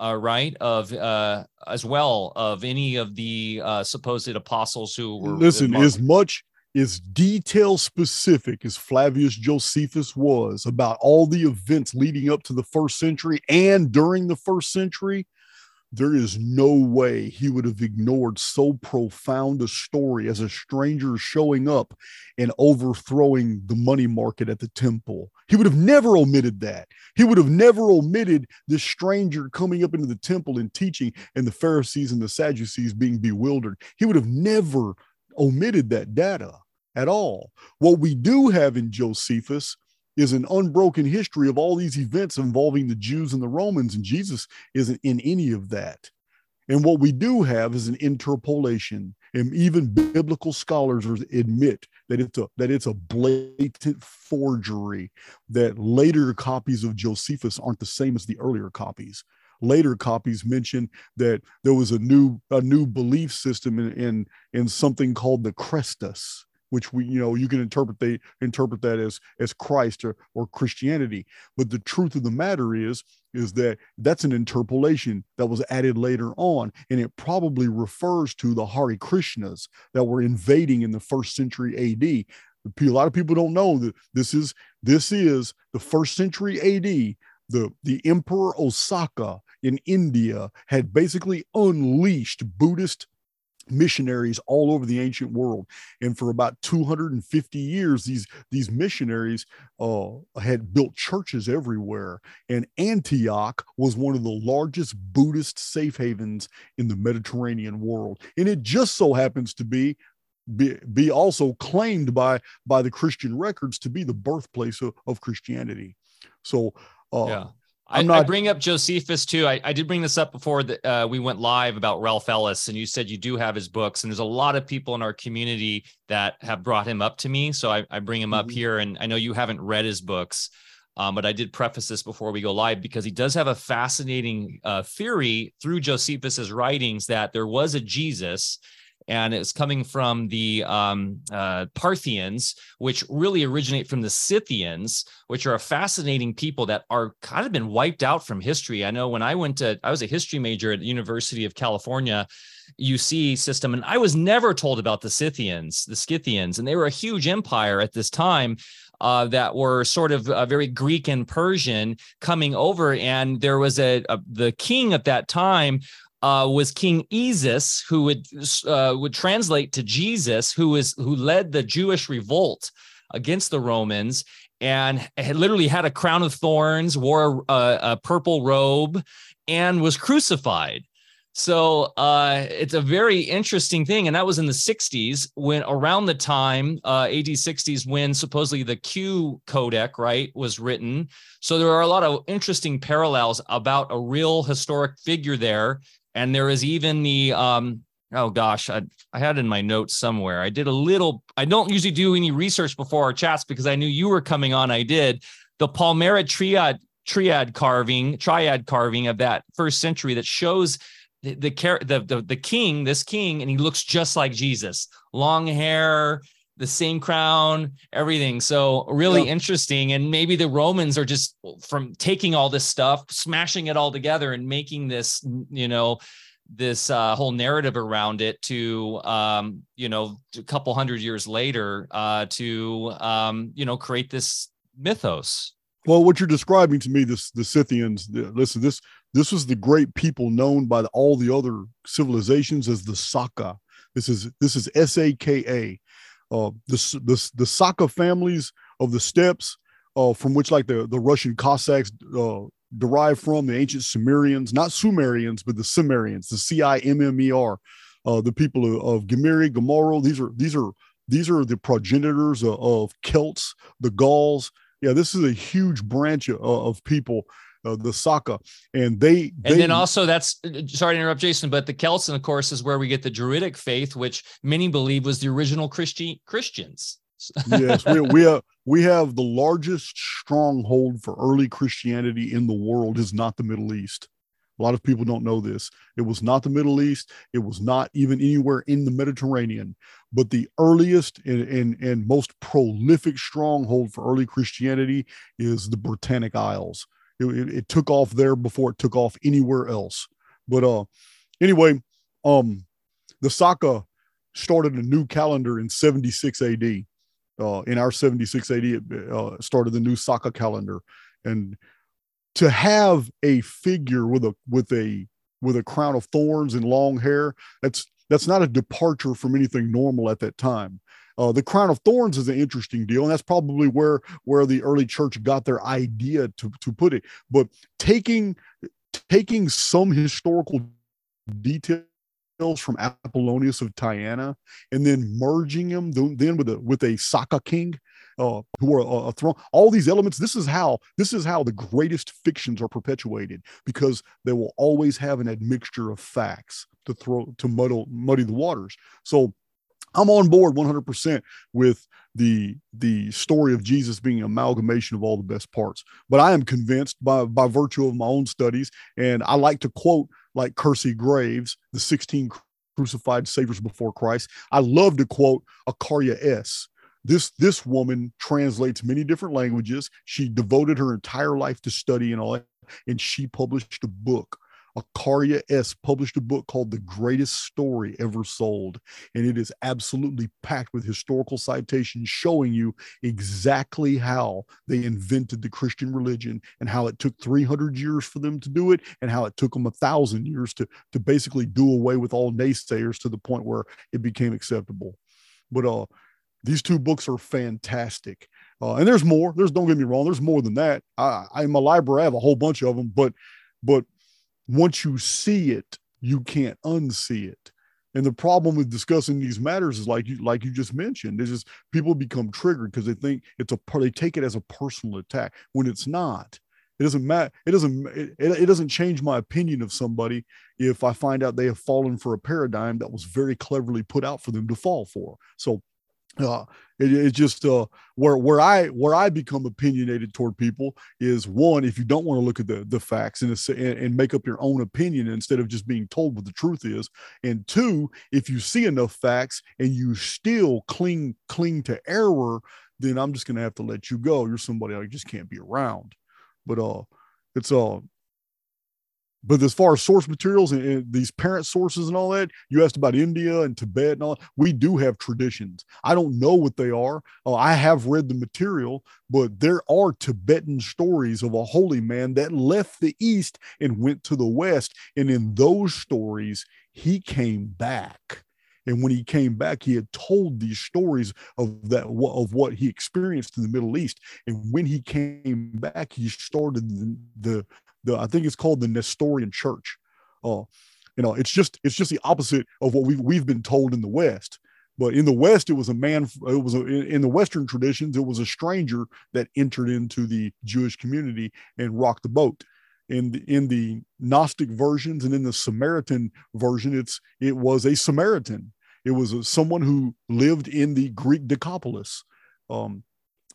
uh, right of uh, as well of any of the uh, supposed apostles who were listen as much as detail specific as Flavius Josephus was about all the events leading up to the first century and during the first century, there is no way he would have ignored so profound a story as a stranger showing up and overthrowing the money market at the temple. He would have never omitted that. He would have never omitted this stranger coming up into the temple and teaching, and the Pharisees and the Sadducees being bewildered. He would have never omitted that data at all. What we do have in Josephus is an unbroken history of all these events involving the Jews and the Romans, and Jesus isn't in any of that. And what we do have is an interpolation, and even biblical scholars admit that it's a that it's a blatant forgery. That later copies of Josephus aren't the same as the earlier copies later copies mention that there was a new a new belief system in in, in something called the Christus, which we you know you can interpret they interpret that as as Christ or, or Christianity. But the truth of the matter is is that that's an interpolation that was added later on, and it probably refers to the Hare Krishnas that were invading in the first century AD. A lot of people don't know that this is this is the first century AD. The the Emperor Ashoka in India had basically unleashed Buddhist missionaries all over the ancient world. And for about 250 years these these missionaries uh, had built churches everywhere. And antioch was one of the largest buddhist safe havens in the mediterranean world. And it just so happens to be be, be also claimed by by the christian records to be the birthplace of, of christianity. So uh, yeah I, not, I, bring up Josephus too. I, I did bring this up before that uh, we went live about Ralph Ellis, and you said you do have his books, and there's a lot of people in our community that have brought him up to me. So I, I bring him mm-hmm. up here, and I know you haven't read his books, um, but I did preface this before we go live because he does have a fascinating uh, theory through Josephus's writings that there was a Jesus and it's coming from the um, uh, Parthians, which really originate from the Scythians, which are a fascinating people that are kind of been wiped out from history. I know when I went to, I was a history major at the University of California. UC system, and I was never told about the Scythians, the Scythians, and they were a huge empire at this time. Uh, that were sort of uh, very Greek and Persian coming over, and there was a, a the king at that time uh, was King Esus, who would uh, would translate to Jesus, who was who led the Jewish revolt against the Romans, and had literally had a crown of thorns, wore a, a purple robe, and was crucified. So uh, it's a very interesting thing, and that was in the '60s when around the time uh, AD '60s when supposedly the Q Codec right was written. So there are a lot of interesting parallels about a real historic figure there and there is even the um, oh gosh, I I had in my notes somewhere. I did a little. I don't usually do any research before our chats because I knew you were coming on. I did the Palmyra triad triad carving, triad carving of that first century that shows the the, the the the king, this king, and he looks just like Jesus, long hair, the same crown, everything. So really interesting. And maybe the Romans are just from taking all this stuff, smashing it all together, and making this, you know, this uh, whole narrative around it to um, you know a couple hundred years later uh, to um, you know create this mythos well what you're describing to me this the scythians the, listen this this was the great people known by the, all the other civilizations as the Saka. This is this is S A K A. Uh, the, the the Saka families of the steppes, uh, from which like the the Russian Cossacks uh, derived from the ancient Cimmerians, not Sumerians, but the Cimmerians, the C I M M E R, uh, the people of, of Gemiri, Gomorrah. These are these are these are the progenitors of, of Celts, the Gauls. Yeah, this is a huge branch of, of people uh, the Saka, and they, they and then also that's sorry to interrupt, Jason, but the Celts, of course, is where we get the Druidic faith, which many believe was the original Christian Christians. yes, we we have [laughs] we have the largest stronghold for early Christianity in the world is not the Middle East. A lot of people don't know this. It was not the Middle East. It was not even anywhere in the Mediterranean. But the earliest and, and, and most prolific stronghold for early Christianity is the Britannic Isles. It, it, it, took off there before it took off anywhere else. But uh, anyway, um, the Saka started a new calendar in 76 AD. Uh, in our 76 AD, it uh, started the new Saka calendar, and to have a figure with a with a with a crown of thorns and long hair, that's that's not a departure from anything normal at that time. Uh, the crown of thorns is an interesting deal, and that's probably where where the early church got their idea to to put it. But taking taking some historical details from Apollonius of Tyana and then merging them then with a with a Saka king uh, who are a, a throne. All these elements. This is how this is how the greatest fictions are perpetuated because they will always have an admixture of facts to throw to muddle muddy the waters. So I'm on board 100% with the the story of Jesus being an amalgamation of all the best parts. But I am convinced by by virtue of my own studies, and I like to quote like Kersey Graves, the 16 crucified saviors before Christ. I love to quote Acharya S. This this woman translates many different languages. She devoted her entire life to study and all that, and she published a book Acharya S. published a book called The Greatest Story Ever Sold. And it is absolutely packed with historical citations showing you exactly how they invented the Christian religion and how it took 300 years for them to do it and how it took them a thousand years to, to basically do away with all naysayers to the point where it became acceptable. But uh, these two books are fantastic. Uh, and there's more. There's don't get me wrong. There's more than that. I, I in my library I have a whole bunch of them, but but once you see it, you can't unsee it. And the problem with discussing these matters is like you like you just mentioned, is just people become triggered because they think it's a they take it as a personal attack when it's not. It doesn't matter. It doesn't. It, it doesn't change my opinion of somebody if I find out they have fallen for a paradigm that was very cleverly put out for them to fall for. So uh, it, it's just uh, where where I where I become opinionated toward people is one if you don't want to look at the the facts and, and and make up your own opinion instead of just being told what the truth is, and two if you see enough facts and you still cling cling to error, then I'm just gonna have to let you go. You're somebody I just can't be around. But uh, it's uh but as far as source materials and, and, these parent sources and all that, you asked about India and Tibet and all. We do have traditions. I don't know what they are. Uh, I have read the material, but there are Tibetan stories of a holy man that left the east and went to the west. And in those stories, he came back. And when he came back, he had told these stories of that of what he experienced in the Middle East. And when he came back, he started the, the the I think it's called the Nestorian Church. Uh, you know, it's just it's just the opposite of what we've we've been told in the West. But in the West, it was a man. It was a, in the Western traditions, it was a stranger that entered into the Jewish community and rocked the boat. in the in the Gnostic versions and in the Samaritan version, it's it was a Samaritan. It was a, someone who lived in the Greek Decapolis. Um,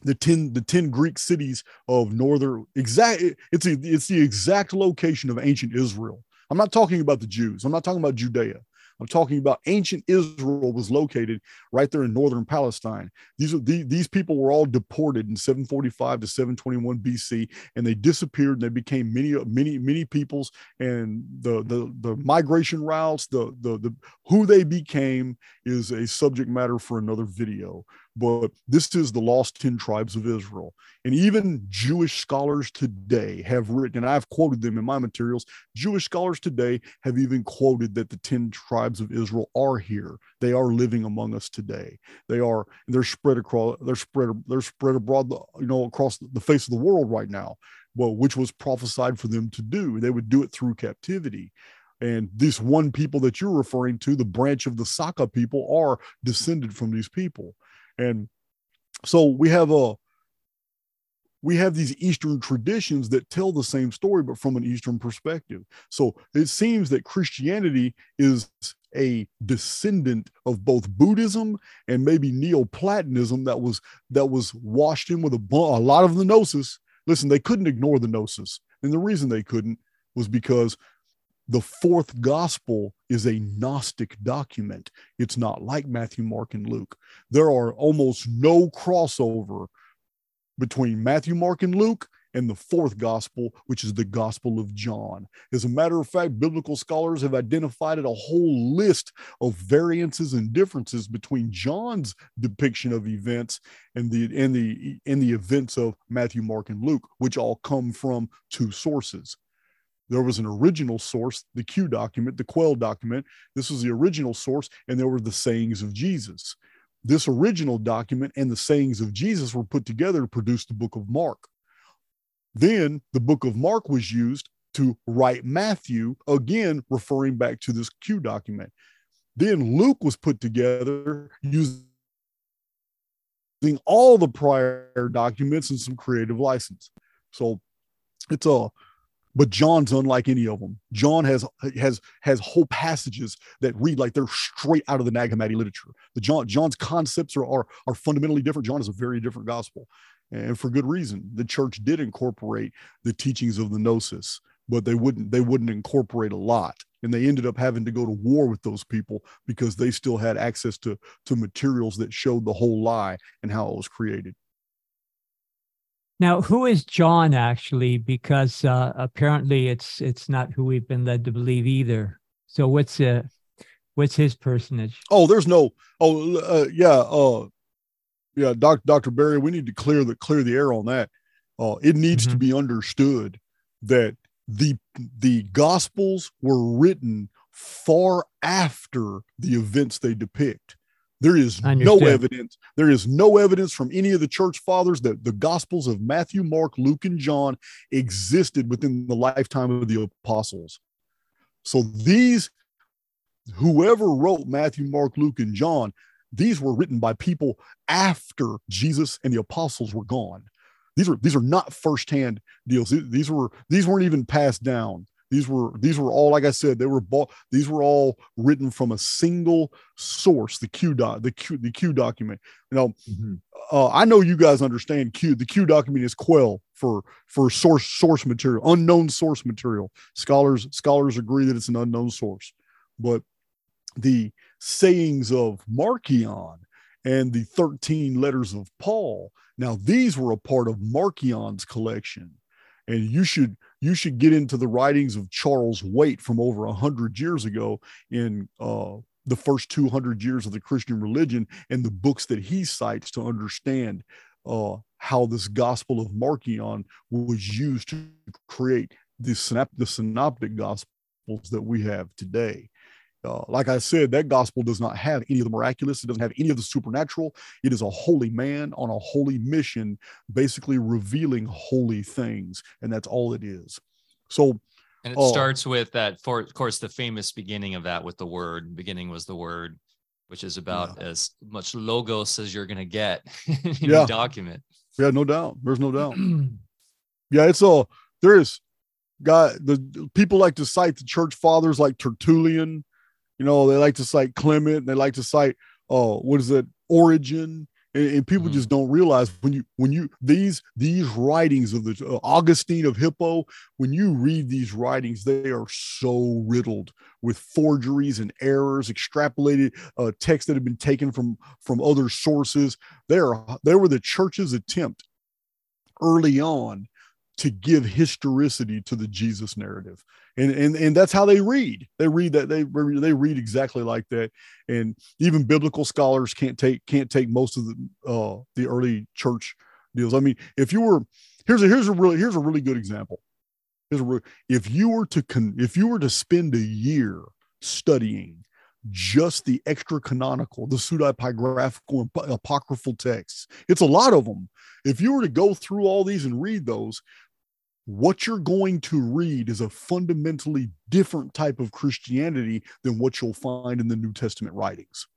the 10 the 10 greek cities of northern exact it's a, it's the exact location of ancient israel i'm not talking about the jews i'm not talking about judea I'm talking about ancient Israel was located right there in northern Palestine. These are the, these people were all deported in 745 to 721 BC, and they disappeared. And they became many many many peoples, and the the the migration routes, the the the who they became is a subject matter for another video but this is the lost 10 tribes of Israel. And even Jewish scholars today have written, and I've quoted them in my materials, Jewish scholars today have even quoted that the 10 tribes of Israel are here. They are living among us today. They are, they're spread across, they're spread, they're spread abroad, you know, across the face of the world right now. Well, which was prophesied for them to do. They would do it through captivity. And this one people that you're referring to, the branch of the Saka people, are descended from these people. And so we have a we have these Eastern traditions that tell the same story, but from an Eastern perspective. So it seems that Christianity is a descendant of both Buddhism and maybe Neoplatonism that was that was washed in with a, a lot of the gnosis. Listen, they couldn't ignore the gnosis, and the reason they couldn't was because the fourth gospel is a Gnostic document. It's not like Matthew, Mark, and Luke. There are almost no crossover between Matthew, Mark, and Luke and the fourth gospel, which is the Gospel of John. As a matter of fact, biblical scholars have identified a whole list of variances and differences between John's depiction of events and the and the and the events of Matthew, Mark, and Luke, which all come from two sources. There was an original source, the Q document, the Quell document. This was the original source, and there were the sayings of Jesus. This original document and the sayings of Jesus were put together to produce the book of Mark. Then the book of Mark was used to write Matthew, again, referring back to this Q document. Then Luke was put together using all the prior documents and some creative license. So it's a but John's unlike any of them. John has has has whole passages that read like they're straight out of the Nag Hammadi literature. The John John's concepts are, are are fundamentally different. John is a very different gospel, and for good reason. The church did incorporate the teachings of the Gnosis, but they wouldn't they wouldn't incorporate a lot, and they ended up having to go to war with those people because they still had access to to materials that showed the whole lie and how it was created. Now, who is John actually? Because uh, apparently it's it's not who we've been led to believe either. So what's uh, what's his personage? Oh, there's no. Oh, uh, yeah, uh, yeah, Doc, Dr. Barry, we need to clear the clear the air on that. Uh, it needs mm-hmm. to be understood that the the Gospels were written far after the events they depict. There is no evidence. There is no evidence from any of the church fathers that the Gospels of Matthew, Mark, Luke, and John existed within the lifetime of the apostles. So these, whoever wrote Matthew, Mark, Luke, and John, these were written by people after Jesus and the apostles were gone. These are these are not firsthand deals. These were these weren't even passed down. These were these were all like I said they were bought. These were all written from a single source, the Q dot the Q the Q document. You know, mm-hmm. uh, I know you guys understand Q. The Q document is Quell for for source source material, unknown source material. Scholars scholars agree that it's an unknown source, but the sayings of Marcion and the 13 letters of Paul. Now, these were a part of Marcion's collection. And you should you should get into the writings of Charles Waite from over a hundred years ago in uh, the first 200 years of the Christian religion and the books that he cites to understand uh, how this Gospel of Marcion was used to create the, the synoptic Gospels that we have today. Uh, like I said, that gospel does not have any of the miraculous. It doesn't have any of the supernatural. It is a holy man on a holy mission, basically revealing holy things. And that's all it is. So, and it uh, starts with that, for of course, the famous beginning of that with the word. Beginning was the word, which is about yeah. as much logos as you're going to get [laughs] in yeah. document. Yeah, no doubt. There's no doubt. [clears throat] yeah, it's all there is guy the people like to cite the church fathers like Tertullian, you know, they like to cite Clement, they like to cite uh what is it, Origen, and, and people mm-hmm. just don't realize when you when you these these writings of the uh, Augustine of Hippo, when you read these writings, they are so riddled with forgeries and errors, extrapolated uh, texts that have been taken from from other sources. They are they were the church's attempt early on to give historicity to the Jesus narrative. And, and, and that's how they read. They read that they, they read exactly like that. And even biblical scholars can't take, can't take most of the, uh, the early church deals. I mean, if you were, here's a, here's a really, here's a really good example. Here's a, if you were to, con, if you were to spend a year studying just the extra canonical, the pseudepigraphical and apocryphal texts. It's a lot of them. If you were to go through all these and read those, what you're going to read is a fundamentally different type of Christianity than what you'll find in the New Testament writings.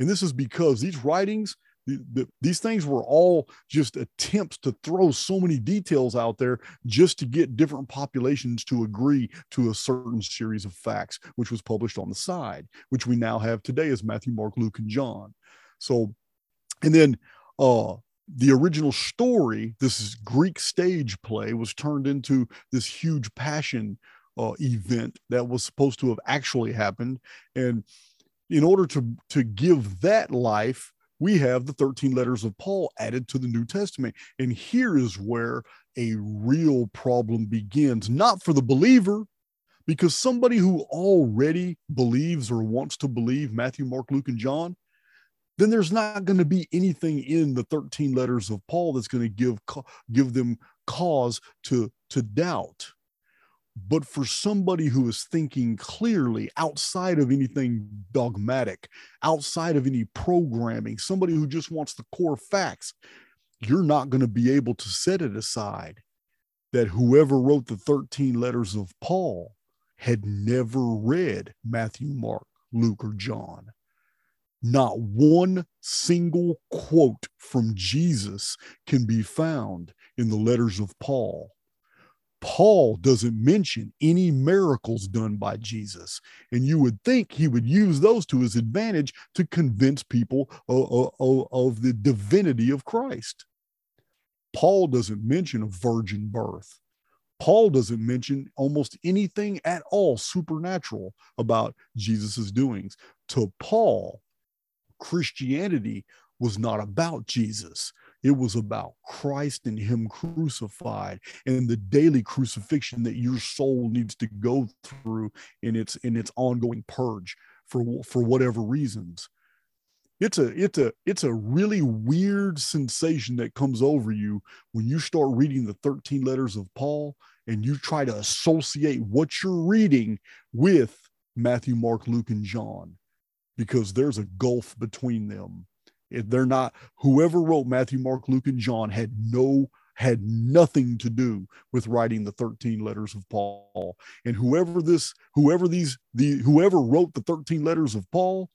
And this is because these writings, the, the, these things were all just attempts to throw so many details out there just to get different populations to agree to a certain series of facts, which was published on the side, which we now have today as Matthew, Mark, Luke, and John. So, and then uh, the original story, this Greek stage play, was turned into this huge passion uh, event that was supposed to have actually happened. And in order to, to give that life, we have the 13 letters of Paul added to the New Testament. And here is where a real problem begins, not for the believer, because somebody who already believes or wants to believe Matthew, Mark, Luke, and John, then there's not going to be anything in the 13 letters of Paul that's going to give give them cause to to doubt. But for somebody who is thinking clearly outside of anything dogmatic, outside of any programming, somebody who just wants the core facts, you're not going to be able to set it aside that whoever wrote the 13 letters of Paul had never read Matthew, Mark, Luke, or John not one single quote from Jesus can be found in the letters of Paul. Paul doesn't mention any miracles done by Jesus. And you would think he would use those to his advantage to convince people of, of, of, the divinity of Christ. Paul doesn't mention a virgin birth. Paul doesn't mention almost anything at all supernatural about Jesus's doings. To Paul, Christianity was not about Jesus. It was about Christ and Him crucified and the daily crucifixion that your soul needs to go through in its in its ongoing purge for for whatever reasons. It's a it's a it's a really weird sensation that comes over you when you start reading the 13 letters of Paul and you try to associate what you're reading with Matthew, Mark, Luke, and John because there's a gulf between them. If they're not, whoever wrote Matthew, Mark, Luke, and John had no had nothing to do with writing the 13 letters of Paul. And whoever this, whoever these, the whoever wrote the 13 letters of Paul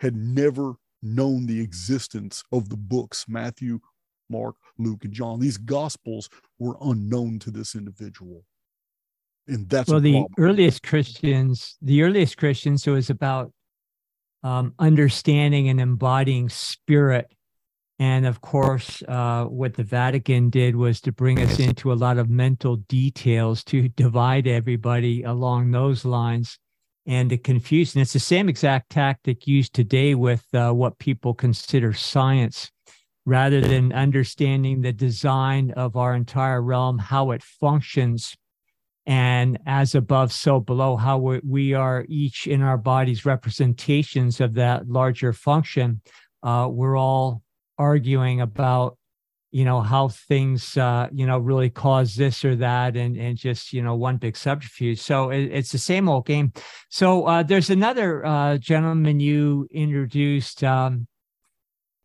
had never known the existence of the books Matthew, Mark, Luke, and John. These gospels were unknown to this individual. And that's well, the earliest Christians, the earliest Christians, so it was about um, understanding and embodying spirit. And of course, uh, what the Vatican did was to bring us into a lot of mental details to divide everybody along those lines and to confuse. And it's the same exact tactic used today with uh, what people consider science. Rather than understanding the design of our entire realm, how it functions, and as above so below how we are each in our bodies representations of that larger function. Uh, we're all arguing about you know how things uh, you know really cause this or that and and just you know one big subterfuge. So it, it's the same old game. So uh, there's another uh, gentleman you introduced um,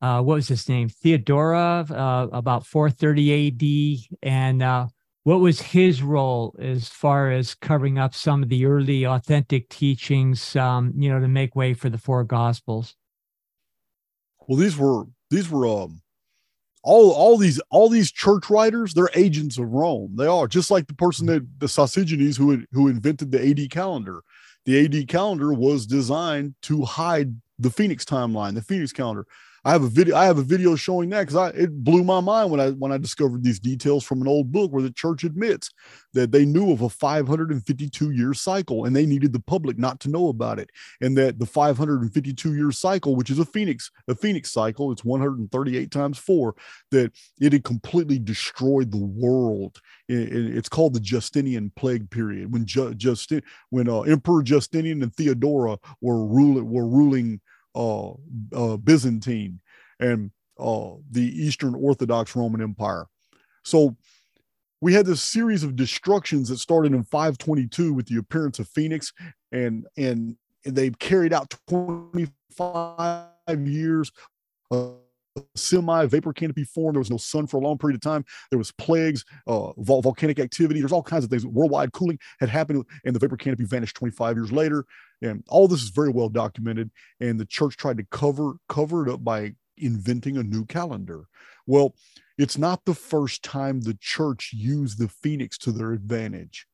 uh, what was his name? Theodoret uh, about 430 ad and what was his role as far as covering up some of the early authentic teachings um, you know to make way for the four gospels? Well these were these were um, all all these all these church writers they're agents of rome. They are just like the person that the Sosigenes who who invented the ad calendar. The ad calendar was designed to hide the phoenix timeline the phoenix calendar I have a video. I have a video showing that because I it blew my mind when I when I discovered these details from an old book where the church admits that they knew of a 552 year cycle and they needed the public not to know about it, and that the 552 year cycle, which is a phoenix a phoenix cycle, it's 138 times four, that it had completely destroyed the world. it's called the Justinian plague period when Ju- Justin when uh, Emperor Justinian and Theodora were ruling were ruling uh, uh, Byzantine and uh, the Eastern Orthodox Roman Empire. So we had this series of destructions that started in 522 with the appearance of Phoenix, and and, and they carried out 25 years. Uh, semi vapor canopy formed. There was no sun for a long period of time. There was plagues, uh, vol- volcanic activity. There's all kinds of things. Worldwide cooling had happened, and the vapor canopy vanished 25 years later. And all this is very well documented. And the church tried to cover cover it up by inventing a new calendar. Well, it's not the first time the church used the phoenix to their advantage.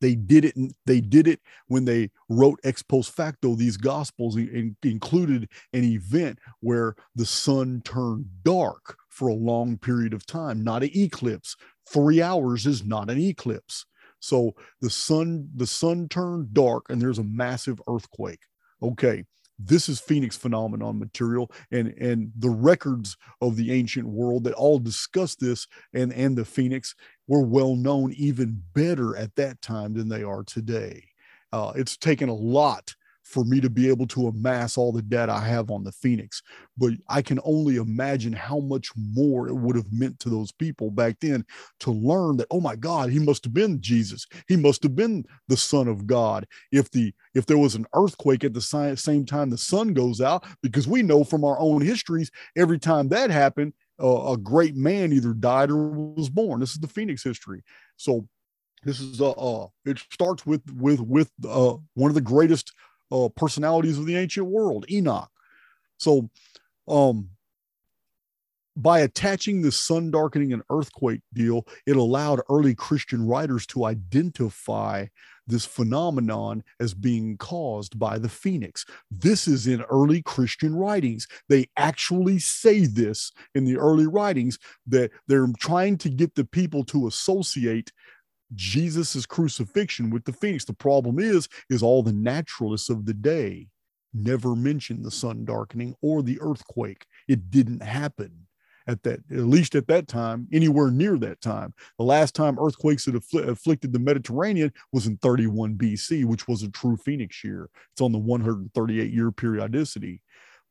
They did it. They did it when they wrote ex post facto these gospels. In, included an event where the sun turned dark for a long period of time, not an eclipse. Three hours is not an eclipse. So the sun, the sun turned dark, and there's a massive earthquake. Okay, this is phoenix phenomenon material and and the records of the ancient world that all discuss this and and the phoenix were well known even better at that time than they are today uh, it's taken a lot for me to be able to amass all the data I have on the Phoenix. But I can only imagine how much more it would have meant to those people back then to learn that, oh my God, he must have been Jesus. He must have been the Son of God. If the if there was an earthquake at the same time the sun goes out, because we know from our own histories, every time that happened, a great man either died or was born. This is the Phoenix history. So this is uh, uh it starts with with with uh one of the greatest uh, personalities of the ancient world, Enoch. So, um, by attaching the sun darkening and earthquake deal, it allowed early Christian writers to identify this phenomenon as being caused by the phoenix. This is in early Christian writings. They actually say this in the early writings that they're trying to get the people to associate Jesus' crucifixion with the phoenix. The problem is, is all the naturalists of the day never mentioned the sun darkening or the earthquake. It didn't happen at that, at least at that time, anywhere near that time. The last time earthquakes had affl- afflicted the Mediterranean was in 31 BC, which was a true phoenix year. It's on the 138 year periodicity.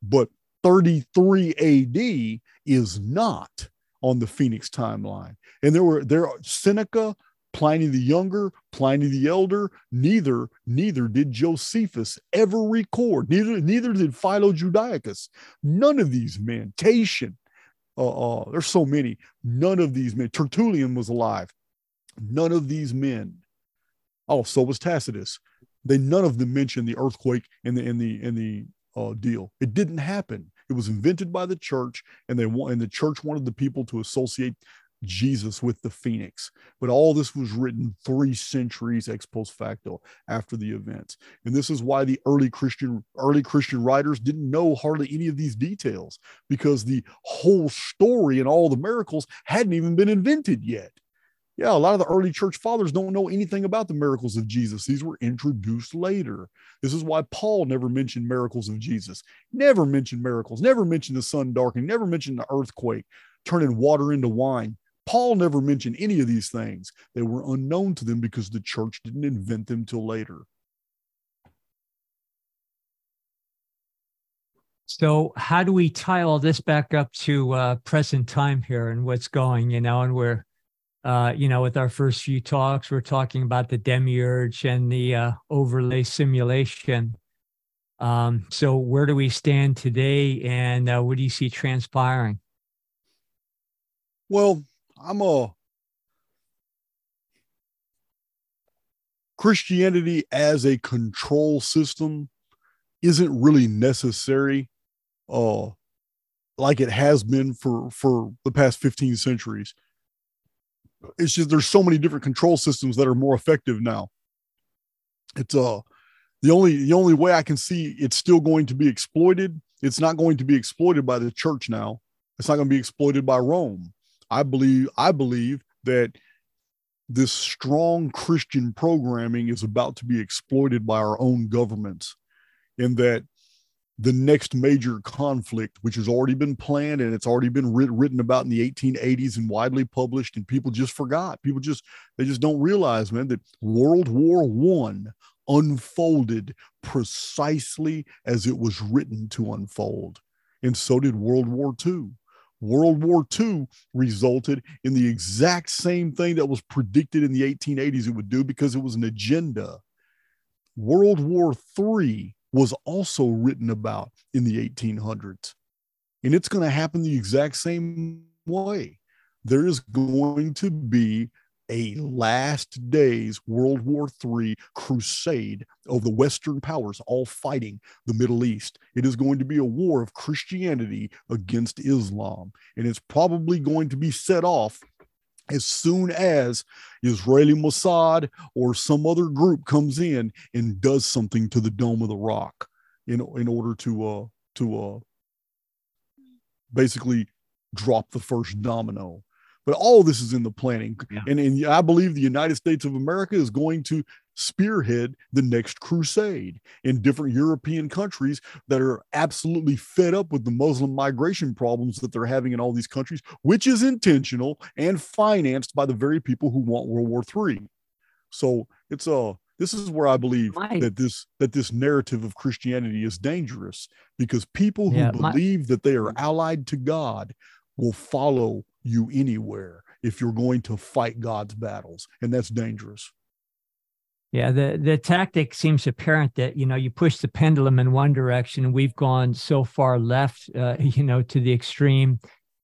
But 33 AD is not on the phoenix timeline. And there were there Seneca Pliny the Younger, Pliny the Elder, neither neither did Josephus ever record. Neither neither did Philo Judaicus. None of these men, Tatian, uh, uh, there's so many. None of these men. Tertullian was alive. None of these men. Oh, so was Tacitus. They none of them mentioned the earthquake in the in the in the uh, deal. It didn't happen. It was invented by the church, and they want and the church wanted the people to associate Jesus with the phoenix. But all this was written three centuries ex post facto after the events. And this is why the early Christian early Christian writers didn't know hardly any of these details because the whole story and all the miracles hadn't even been invented yet. Yeah, a lot of the early church fathers don't know anything about the miracles of Jesus. These were introduced later. This is why Paul never mentioned miracles of Jesus, never mentioned miracles, never mentioned the sun darkening, never mentioned the earthquake, turning water into wine. Paul never mentioned any of these things. They were unknown to them because the church didn't invent them till later. So, how do we tie all this back up to uh, present time here and what's going? You know, and we're, uh, you know, with our first few talks, we're talking about the demiurge and the uh, overlay simulation. Um, so, where do we stand today, and uh, what do you see transpiring? Well, I'm a Christianity as a control system isn't really necessary uh, like it has been for for the past 15 centuries. It's just there's so many different control systems that are more effective now. It's uh the only the only way I can see it's still going to be exploited. It's not going to be exploited by the church now. It's not going to be exploited by Rome. I believe I believe that this strong Christian programming is about to be exploited by our own governments, in that the next major conflict, which has already been planned and it's already been writ- written about in the 1880s and widely published, and people just forgot. People just they just don't realize, man, that World War One unfolded precisely as it was written to unfold, and so did World War Two. World War II resulted in the exact same thing that was predicted in the 1880s it would do because it was an agenda. World War III was also written about in the 1800s. And it's going to happen the exact same way. There is going to be a last days World War III crusade of the Western powers all fighting the Middle East. It is going to be a war of Christianity against Islam. And it's probably going to be set off as soon as Israeli Mossad or some other group comes in and does something to the Dome of the Rock in, in order to uh to uh basically drop the first domino but all this is in the planning. Yeah. And, and I believe the United States of America is going to spearhead the next crusade in different European countries that are absolutely fed up with the Muslim migration problems that they're having in all these countries, which is intentional and financed by the very people who want World War III. So it's a this is where I believe my, that this that this narrative of Christianity is dangerous because people who yeah, believe my, that they are mm. allied to God will follow you anywhere if you're going to fight God's battles, and that's dangerous. Yeah, the the tactic seems apparent that you know you push the pendulum in one direction, we've gone so far left, uh, [laughs] you know, to the extreme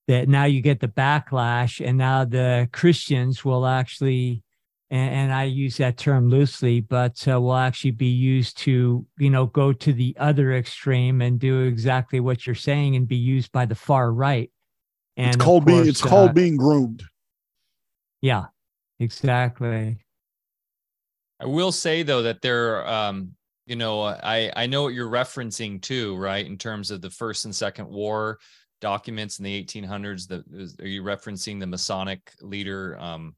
that now you get the backlash, and now the Christians will actually, and, and I use that term loosely, but uh, will actually be used to you know go to the other extreme and do exactly what you're saying, and be used by the far right and it's called course, being it's uh, called being groomed. Yeah, exactly. I will say though that there, um, you know, I I know what you're referencing too, right? In terms of the first and second war documents in the 1800s. That are you referencing the Masonic leader? Um,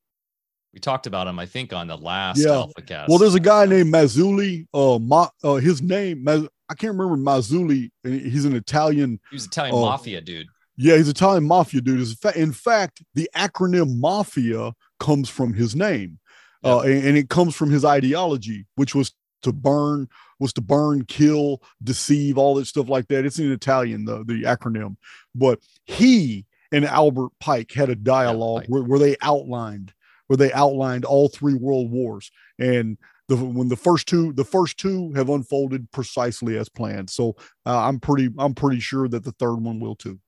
we talked about him, I think, on the last yeah. Alfacast. Well, there's a guy named Mazzulli. Uh, Ma, uh his name, Maz, I can't remember Mazzulli. He's an Italian. He was Italian uh, mafia dude. Yeah, he's Italian mafia dude. In fact, the acronym mafia comes from his name, yeah. uh, and, and, it comes from his ideology, which was to burn, was to burn, kill, deceive, all that stuff like that. It's in Italian, the the acronym. But he and Albert Pike had a dialogue yeah, where, where they outlined where they outlined all three world wars and the when the first two the first two have unfolded precisely as planned so uh, i'm pretty i'm pretty sure that the third one will too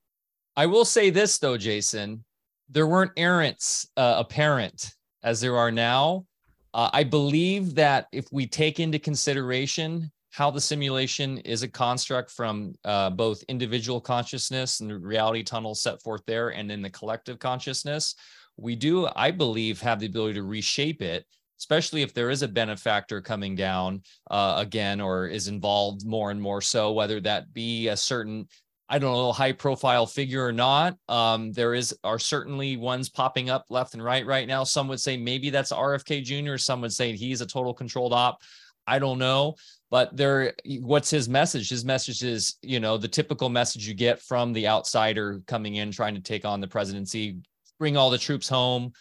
I will say this though, Jason, there weren't errants uh, apparent as there are now. Uh, I believe that if we take into consideration how the simulation is a construct from uh, both individual consciousness and the reality tunnel set forth there, and then the collective consciousness, we do, I believe, have the ability to reshape it especially if there is a benefactor coming down uh, again or is involved more and more so, whether that be a certain I don't know, high profile figure or not. Um, there is are certainly ones popping up left and right right now. Some would say maybe that's RFK Jr. Some would say he's a total controlled op. I don't know, but there. What's his message? His message is, you know, the typical message you get from the outsider coming in trying to take on the presidency: bring all the troops home.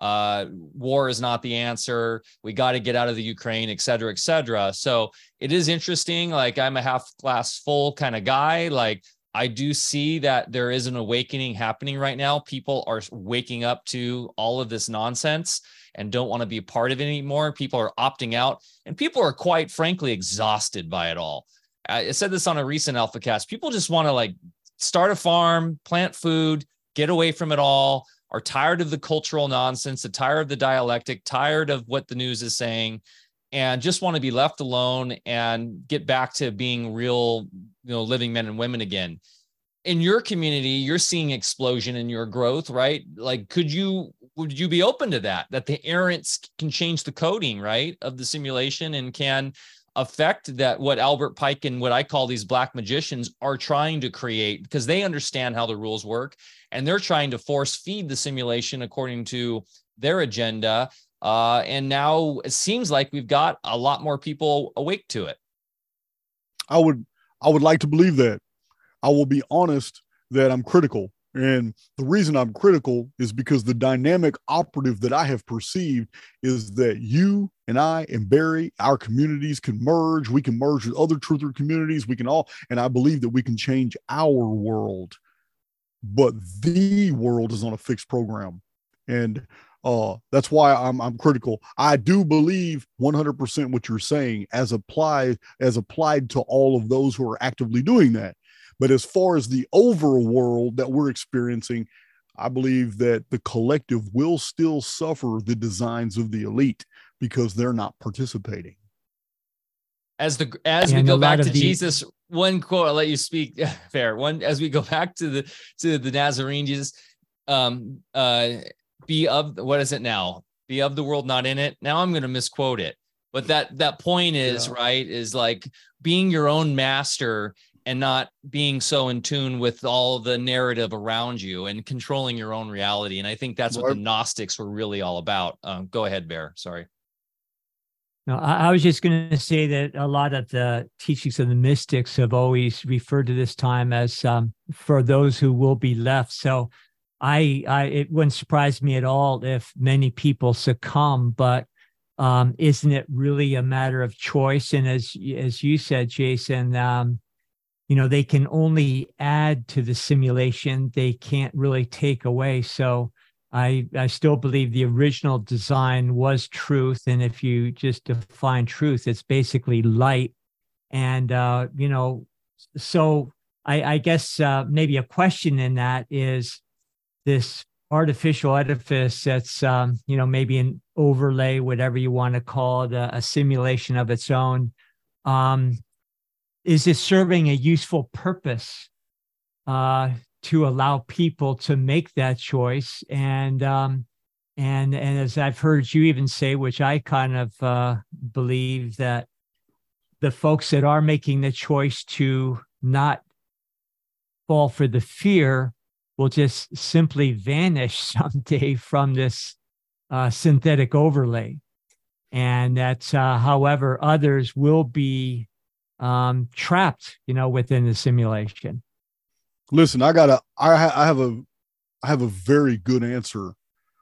Uh, war is not the answer. We got to get out of the Ukraine, et cetera, et cetera. So it is interesting. Like I'm a half glass full kind of guy. Like I do see that there is an awakening happening right now. People are waking up to all of this nonsense and don't want to be a part of it anymore. People are opting out, and people are quite frankly exhausted by it all. I said this on a recent Alfacast. People just want to like start a farm, plant food, get away from it all, are tired of the cultural nonsense, are tired of the dialectic, tired of what the news is saying, and just want to be left alone and get back to being real, you know, living men and women again. in your community you're seeing explosion in your growth right like could you would you be open to that that the errants can change the coding right of the simulation and can affect that what albert pike and what i call these black magicians are trying to create because they understand how the rules work and they're trying to force feed the simulation according to their agenda uh, and now it seems like we've got a lot more people awake to it i would i would like to believe that I will be honest that I'm critical. And the reason I'm critical is because the dynamic operative that I have perceived is that you and I and Barry, our communities can merge. We can merge with other truther communities. We can all, and I believe that we can change our world. But the world is on a fixed program. And uh, that's why I'm, I'm critical. I do believe 100% what you're saying as applied as applied to all of those who are actively doing that. But as far as the overworld that we're experiencing, I believe that the collective will still suffer the designs of the elite because they're not participating. As the as we go back to the, Jesus, one quote I'll let you speak. [laughs] Fair one as we go back to the to the Nazarene Jesus, um, uh, be of what is it now? Be of the world, not in it. Now I'm going to misquote it, but that that point is yeah. right. Is like being your own master and not being so in tune with all the narrative around you and controlling your own reality. And I think that's what the Gnostics were really all about. Um, go ahead, Bear. Sorry. No, I, I was just going to say that a lot of the teachings of the mystics have always referred to this time as um, for those who will be left. So I, I, it wouldn't surprise me at all if many people succumb, but um, isn't it really a matter of choice? And as as you said, Jason, um, you know they can only add to the simulation. They can't really take away. So i i still believe the original design was truth. And if you just define truth it's basically light. And uh you know so i i guess uh maybe a question in that is this artificial edifice that's um you know maybe an overlay whatever you want to call it a, a simulation of its own um is it serving a useful purpose uh, to allow people to make that choice? And um, and and as I've heard you even say, which I kind of uh, believe that the folks that are making the choice to not fall for the fear will just simply vanish [laughs] someday from this uh, synthetic overlay. And that, uh, however, others will be um, trapped, you know, within the simulation. Listen, I got a, I, ha- I have a, I have a very good answer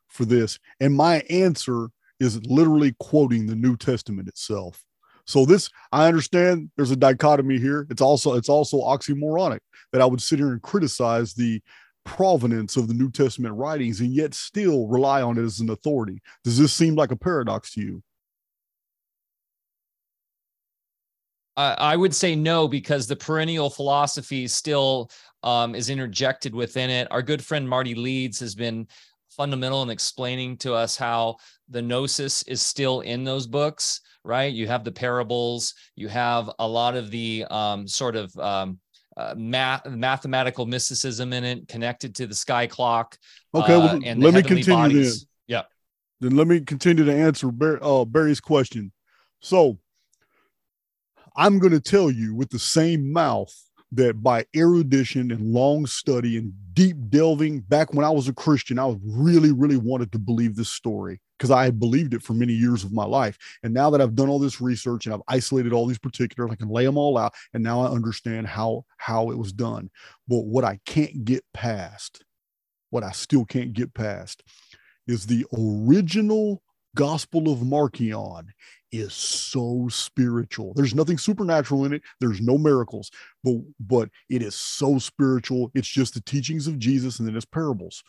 for this, and my answer is literally quoting the New Testament itself. So this, I understand there's a dichotomy here. It's also, it's also oxymoronic that I would sit here and criticize the provenance of the New Testament writings and yet still rely on it as an authority. Does this seem like a paradox to you? I would say no because the perennial philosophy still um, is interjected within it. Our good friend Marty Leeds has been fundamental in explaining to us how the gnosis is still in those books. Right? You have the parables. You have a lot of the um, sort of um, uh, math, mathematical mysticism in it, connected to the sky clock. Okay, well, uh, and let me continue bodies. then. Yeah. Then let me continue to answer Barry, uh, Barry's question. So I'm going to tell you with the same mouth that by erudition and long study and deep delving back when I was a Christian, I really, really wanted to believe this story because I had believed it for many years of my life. And now that I've done all this research and I've isolated all these particulars, I can lay them all out. And now I understand how how it was done. But what I can't get past, what I still can't get past, is the original Gospel of Marcion is so spiritual. There's nothing supernatural in it. There's no miracles, but but it is so spiritual. It's just the teachings of Jesus and then it's parables.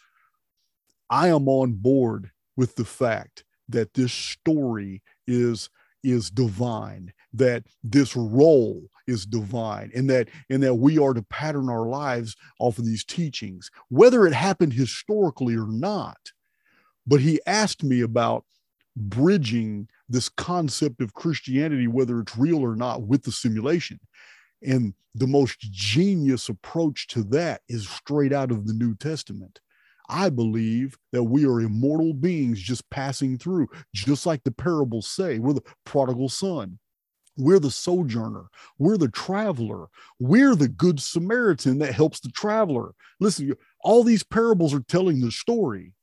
I am on board with the fact that this story is is divine, that this role is divine, and that and that we are to pattern our lives off of these teachings, whether it happened historically or not. But he asked me about bridging this concept of Christianity, whether it's real or not, with the simulation. And the most genius approach to that is straight out of the New Testament. I believe that we are immortal beings just passing through, just like the parables say. We're the prodigal son. We're the sojourner. We're the traveler. We're the good Samaritan that helps the traveler. Listen, all these parables are telling the story.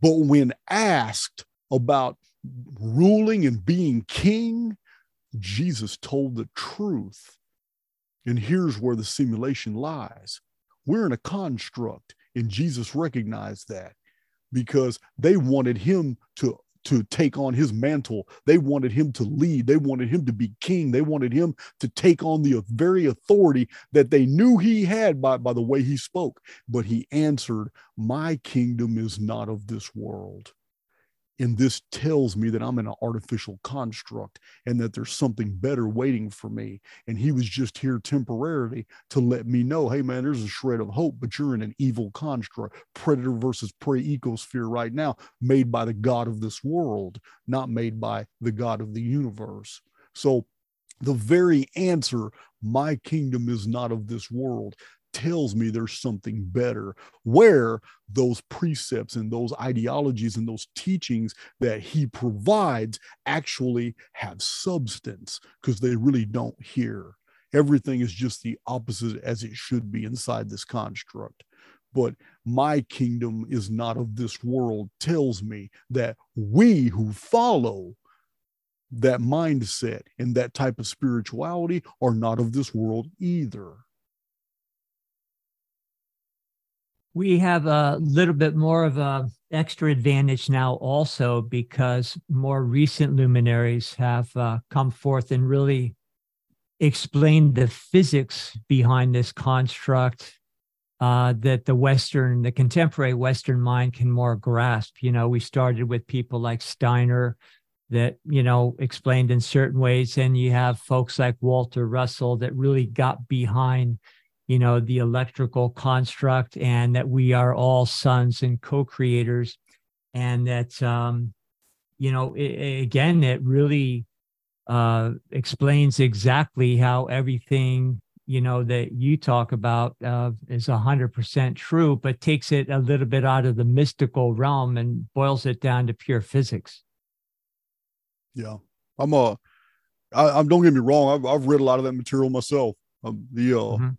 But when asked about ruling and being king, Jesus told the truth. And here's where the simulation lies we're in a construct, and Jesus recognized that because they wanted him to to take on his mantle. They wanted him to lead. They wanted him to be king. They wanted him to take on the very authority that they knew he had by, by the way he spoke. But he answered, My kingdom is not of this world. And this tells me that I'm in an artificial construct and that there's something better waiting for me. And he was just here temporarily to let me know hey, man, there's a shred of hope, but you're in an evil construct, predator versus prey ecosphere right now, made by the God of this world, not made by the God of the universe. So, the very answer, my kingdom is not of this world, tells me there's something better where those precepts and those ideologies and those teachings that he provides actually have substance because they really don't hear. Everything is just the opposite as it should be inside this construct. But my kingdom is not of this world tells me that we who follow that mindset and that type of spirituality are not of this world either we have a little bit more of a extra advantage now also because more recent luminaries have uh, come forth and really explained the physics behind this construct uh, that the western the contemporary western mind can more grasp. You know we started with people like steiner that you know explained in certain ways and you have folks like walter russell that really got behind you know the electrical construct and that we are all sons and co-creators. And that um you know it, again it really uh explains exactly how everything you know that you talk about uh, is 100% true but takes it a little bit out of the mystical realm and boils it down to pure physics. Yeah. I'm a I, I don't get me wrong I've, I've read a lot of that material myself. Um, the uh mm-hmm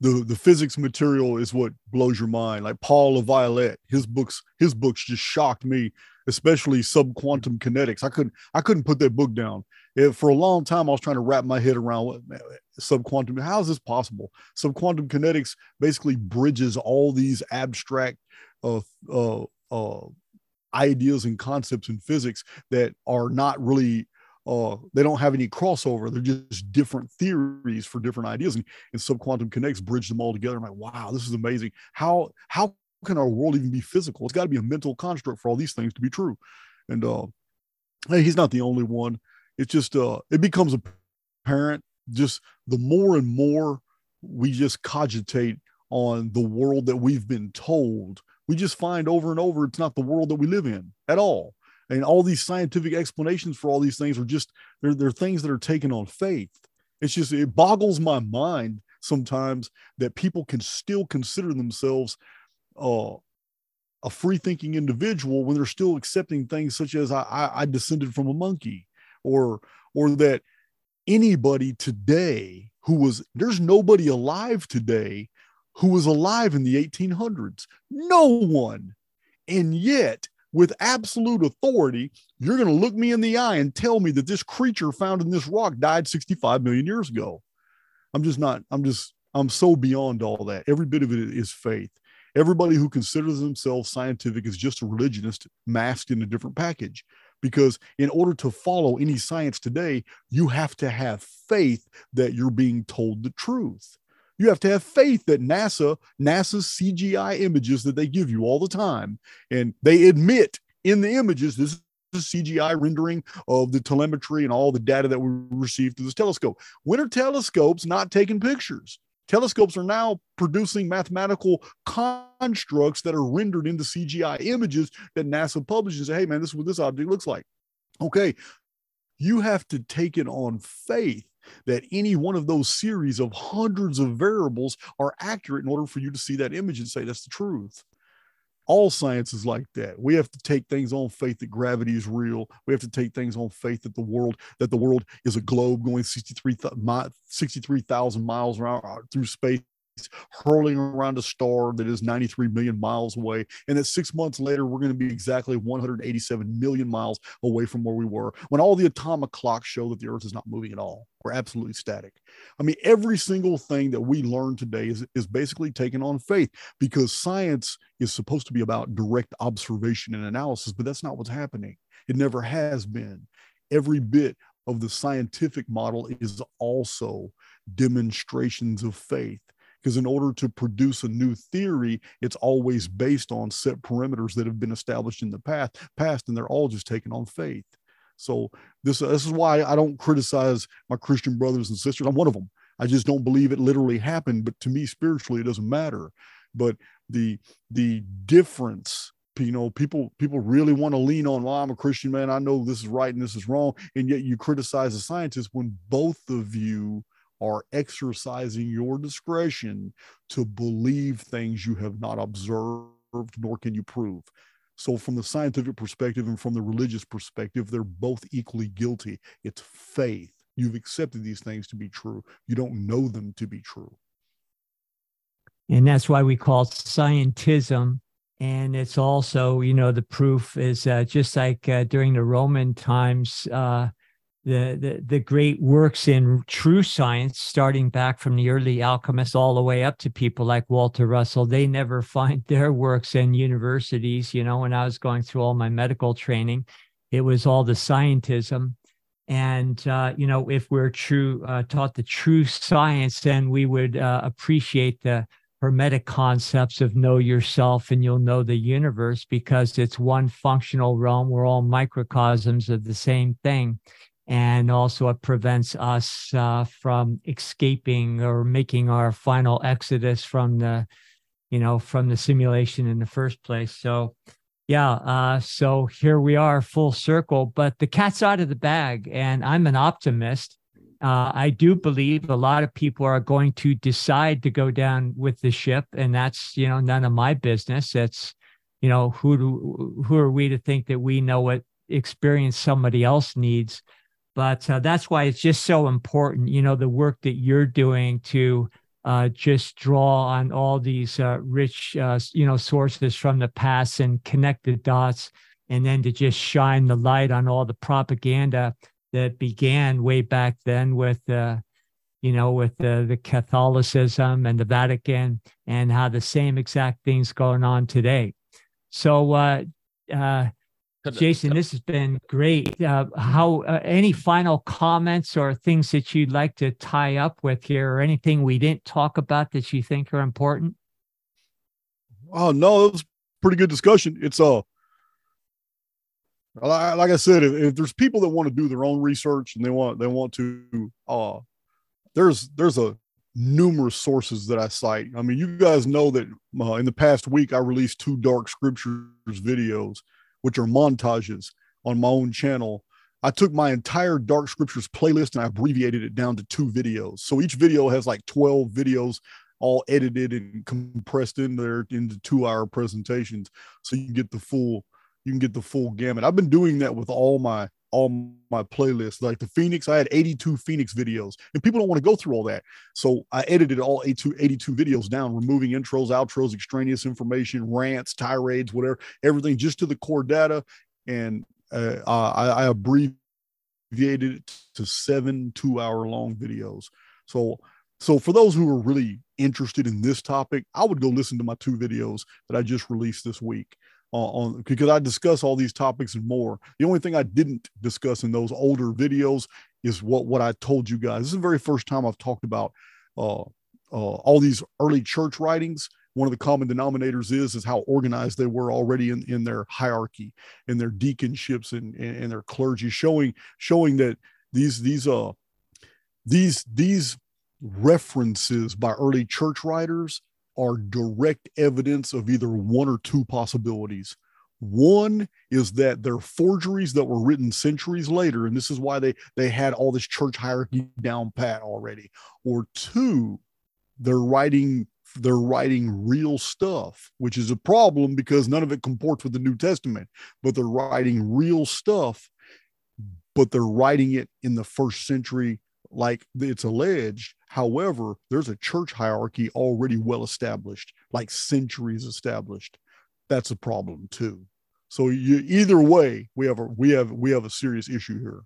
the the physics material is what blows your mind. Like Paul LaViolette, his books his books just shocked me, especially subquantum kinetics. I couldn't I couldn't put that book down. It, for a long time, I was trying to wrap my head around what subquantum. How is this possible? Subquantum kinetics basically bridges all these abstract uh, uh, uh, ideas and concepts in physics that are not really uh, they don't have any crossover. They're just different theories for different ideas. And, and subquantum connects bridge them all together. I'm like, wow, this is amazing. How how can our world even be physical? It's got to be a mental construct for all these things to be true. And uh, hey, he's not the only one. It's just uh, it becomes apparent just the more and more we just cogitate on the world that we've been told, we just find over and over it's not the world that we live in at all and all these scientific explanations for all these things are just they're, they're things that are taken on faith. It's just it boggles my mind sometimes that people can still consider themselves uh, a free thinking individual when they're still accepting things such as I, I, I descended from a monkey or or that anybody today who was there's nobody alive today who was alive in the 1800s no one. And yet with absolute authority, you're going to look me in the eye and tell me that this creature found in this rock died 65 million years ago. I'm just not, I'm just, I'm so beyond all that. Every bit of it is faith. Everybody who considers themselves scientific is just a religionist masked in a different package. Because in order to follow any science today, you have to have faith that you're being told the truth. You have to have faith that NASA, NASA's CGI images that they give you all the time, and they admit in the images this is a CGI rendering of the telemetry and all the data that we received through this telescope. When are telescopes not taking pictures? Telescopes are now producing mathematical constructs that are rendered into CGI images that NASA publishes. Hey, man, this is what this object looks like. Okay, you have to take it on faith that any one of those series of hundreds of variables are accurate in order for you to see that image and say that's the truth. All science is like that. We have to take things on faith that gravity is real. We have to take things on faith that the world that the world is a globe going 63,000 63, miles around uh, through space hurling around a star that is 93 million miles away. And that six months later, we're going to be exactly 187 million miles away from where we were when all the atomic clocks show that the Earth is not moving at all. We're absolutely static. I mean, every single thing that we learn today is, is basically taken on faith because science is supposed to be about direct observation and analysis, but that's not what's happening. It never has been. Every bit of the scientific model is also demonstrations of faith because in order to produce a new theory it's always based on set perimeters that have been established in the past past and they're all just taken on faith. So this this is why i don't criticize my christian brothers and sisters. I'm one of them i just don't believe it literally happened but to me spiritually it doesn't matter. But the the difference you know people people really want to lean on well i'm a christian man. I know this is right and this is wrong and yet you criticize the scientists when both of you are exercising your discretion to believe things you have not observed nor can you prove. So, from the scientific perspective and from the religious perspective, they're both equally guilty. It's faith. You've accepted these things to be true, you don't know them to be true. And that's why we call scientism. And it's also, you know, the proof is uh, just like uh, during the Roman times, uh, the, the, the great works in true science, starting back from the early alchemists all the way up to people like Walter Russell, they never [laughs] find their works in universities. You know, when I was going through all my medical training, it was all the scientism. And, uh, you know, if we're true, uh, taught the true science, then we would uh, appreciate the hermetic concepts of know yourself and you'll know the universe because it's one functional realm. We're all microcosms of the same thing and also it prevents us uh, from escaping or making our final exodus from the you know from the simulation in the first place. So yeah uh, so here we are full circle but the cat's out of the bag and i'm an optimist. Uh, i do believe a lot of people are going to decide to go down with the ship and that's you know none of my business. It's you know who do who are we to think that we know what experience somebody else needs but uh, that's why it's just so important you know the work that you're doing to uh, just draw on all these uh, rich uh, you know sources from the past and connect the dots and then to just shine the light on all the propaganda that began way back then with uh, you know with the, catholicism and the vatican and how the same exact things going on today. So uh Jason, this has been great. Uh, how uh, any final comments or things that you'd like to tie up with here, or anything we didn't talk about that you think are important? Oh no, it was pretty good discussion. It's uh like I said, if, if, there's people that want to do their own research and they want they want to uh there's there's a numerous sources that I cite. I mean, you guys know that uh, in the past week I released two dark scriptures videos which are montages on my own channel. I took my entire Dark Scriptures playlist and I abbreviated it down to two videos. So each video has like 12 videos all edited and compressed in there into two hour presentations. So you get the full, you can get the full gamut. I've been doing that with all my all my playlists. Like the Phoenix, I had 82 Phoenix videos, and people don't want to go through all that. So I edited all 82, 82 videos down, removing intros, outros, extraneous information, rants, tirades, whatever, everything just to the core data. And uh, I, I abbreviated it to seven two hour long videos. So, so for those who are really interested in this topic, I would go listen to my two videos that I just released this week on because I discuss all these topics and more. The only thing I didn't discuss in those older videos is what what I told you guys. This is the very first time I've talked about uh, uh, all these early church writings. One of the common denominators is is how organized they were already in, in their hierarchy, in their deaconships and, and, and their clergy, showing showing that these these uh these these references by early church writers are direct evidence of either one or two possibilities. One is that they're forgeries that were written centuries later, and this is why they they had all this church hierarchy down pat already. Or two, they're writing they're writing real stuff, which is a problem because none of it comports with the New Testament. But they're writing real stuff, but they're writing it in the first century, like it's alleged. However, there's a church hierarchy already well established, like centuries established. That's a problem too. So you, either way, we have a we have we have a serious issue here.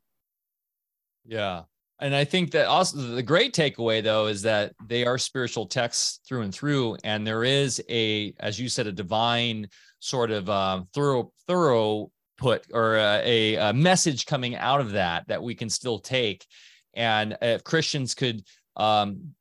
Yeah. And I think that also the great takeaway though is that they are spiritual texts through and through, and there is a, as you said, a divine sort of um, thorough thorough put or a, a, message coming out of that that we can still take. And if Christians could um,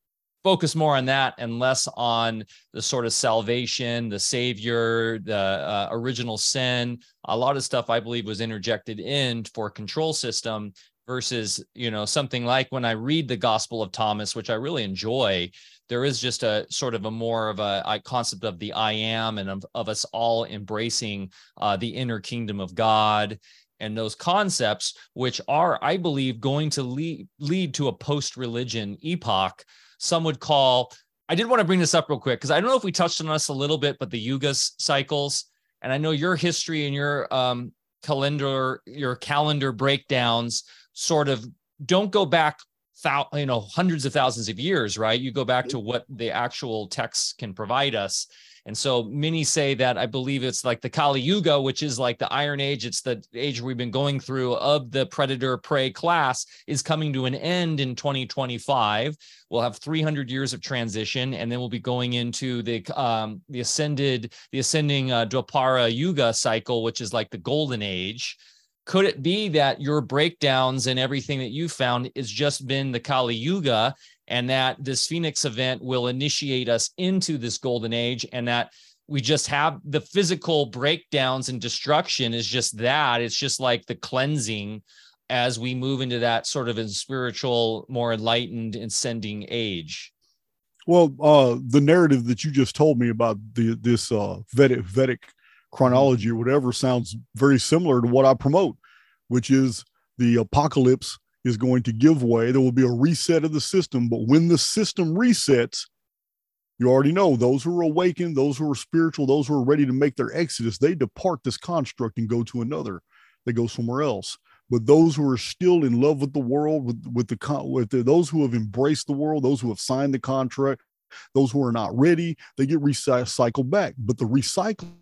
focus more on that and less on the sort of salvation, the savior, the uh, original sin. A lot of stuff I believe was interjected in for control system versus, you know, something like when I read the Gospel of Thomas, which I really enjoy, there is just a sort of a more of a, a concept of the I am and of, of us all embracing uh, the inner kingdom of God and those concepts, which are, I believe, going to lead, lead to a post religion epoch some would call. I did want to bring this up real quick because I don't know if we touched on this a little bit, but the Yugas cycles, and I know your history and your um, calendar, your calendar breakdowns sort of don't go back thou, you know hundreds of thousands of years right you go back to what the actual texts can provide us and so many say that I believe it's like the Kali Yuga, which is like the Iron Age. It's the age we've been going through of the predator prey class is coming to an end in 2025. We'll have 300 years of transition, and then we'll be going into the um, the ascended, the ascending uh, Dwapara Yuga cycle, which is like the golden age could it be that your breakdowns and everything that you found has just been the Kali Yuga and that this Phoenix event will initiate us into this golden age and that we just have the physical breakdowns and destruction is just that. It's just like the cleansing as we move into that sort of spiritual more enlightened ascending age. Well uh the narrative that you just told me about the this uh vedic vedic chronology or whatever sounds very similar to what i promote which is the apocalypse is going to give way. There will be a reset of the system. But when the system resets, you already know those who are awakened, those who are spiritual, those who are ready to make their exodus, they depart this construct and go to another. They go somewhere else. But those who are still in love with the world, with, with the with the, those who have embraced the world, those who have signed the contract, those who are not ready, they get recycled back. But the recycling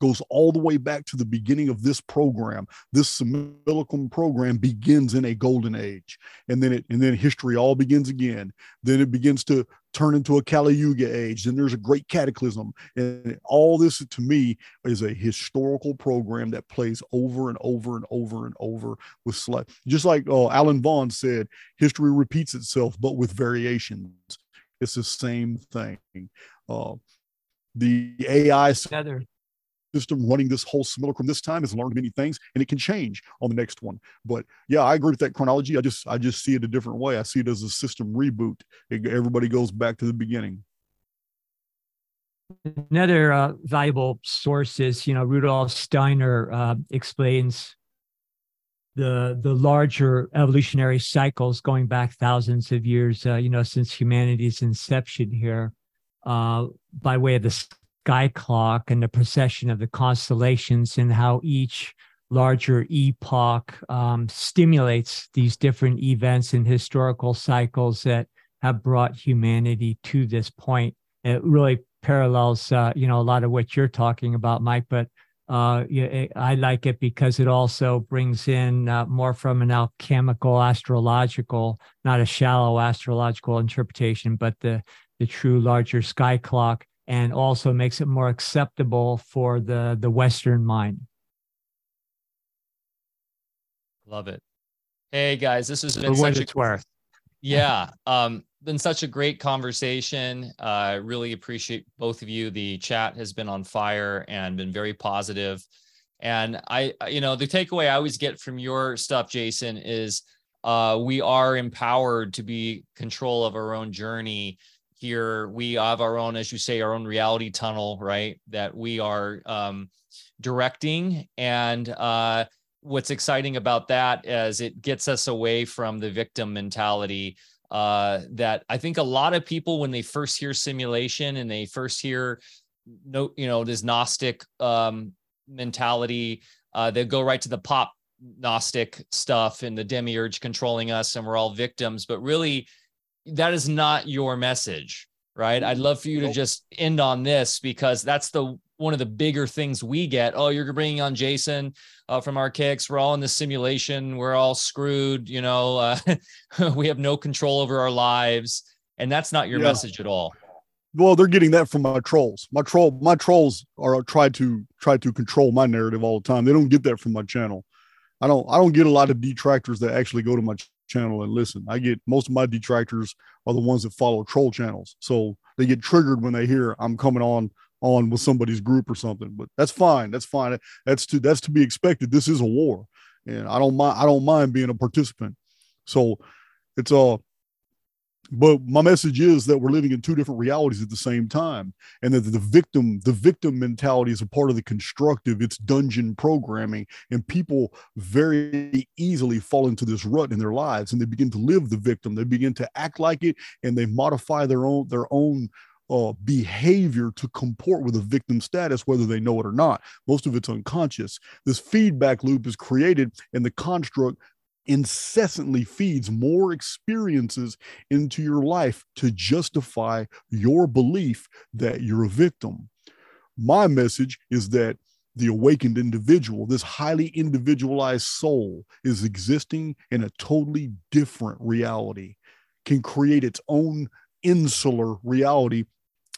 goes all the way back to the beginning of this program. This Simulacrum program begins in a golden age, and then it and then history all begins again. Then it begins to turn into a Kali Yuga age. Then there's a great cataclysm, and all this to me is a historical program that plays over and over and over and over with slight. Just like uh, Alan Vaughan said, history repeats itself, but with variations. It's the same thing. Uh, the AI system running this whole simulacrum this time has learned many things and it can change on the next one. But yeah i agree with that chronology. I just i just see it a different way. I see it as a system reboot. It, everybody goes back to the beginning. Another uh, valuable source is you know rudolf steiner uh, explains the the larger evolutionary cycles going back thousands of years uh, you know since humanity's inception here uh, by way of the sky clock and the procession of the constellations and how each larger epoch um, stimulates these different events and historical cycles that have brought humanity to this point. It really parallels, uh, you know, a lot of what you're talking about, Mike. But uh, I like it because it also brings in uh, more from an alchemical, astrological, not a shallow astrological interpretation, but the the true larger sky clock and also makes it more acceptable for the the western mind. Love it. Hey guys this has been for what it's worth. [laughs] Yeah um been such a great conversation. Uh, i really appreciate both of you. The chat has been on fire and been very positive. And i you know the takeaway i always get from your stuff jason is uh, we are empowered to be control of our own journey here. We have our own, as you say, our own reality tunnel, right? That we are um, directing. And uh, what's exciting about that is it gets us away from the victim mentality. Uh, that I think a lot of people, when they first hear simulation and they first hear no, you know, this Gnostic um, mentality, uh, they go right to the pop Gnostic stuff and the demiurge controlling us, and we're all victims. But really, that is not your message, right? I'd love for you to just end on this because that's the one of the bigger things we get. Oh, you're bringing on Jason uh, from Archaix. We're all in the simulation. We're all screwed. You know, uh, [laughs] we have no control over our lives, and that's not your yeah. message at all. Well, they're getting that from my trolls. My troll, my trolls are try to try to control my narrative all the time. They don't get that from my channel. I don't. I don't get a lot of detractors that actually go to my channel and listen. I get most of my detractors are the ones that follow troll channels. So they get triggered when they hear I'm coming on on with somebody's group or something. But that's fine. That's fine. That's to that's to be expected. This is a war. And I don't mind I don't mind being a participant. So it's uh but my message is that we're living in two different realities at the same time and that the victim the victim mentality is a part of the constructive it's dungeon programming and people very easily fall into this rut in their lives and they begin to live the victim they begin to act like it and they modify their own their own uh, behavior to comport with a victim status, whether they know it or not. Most of it's unconscious. This feedback loop is created, and the construct incessantly feeds more experiences into your life to justify your belief that you're a victim. My message is that the awakened individual, this highly individualized soul, is existing in a totally different reality, can create its own insular reality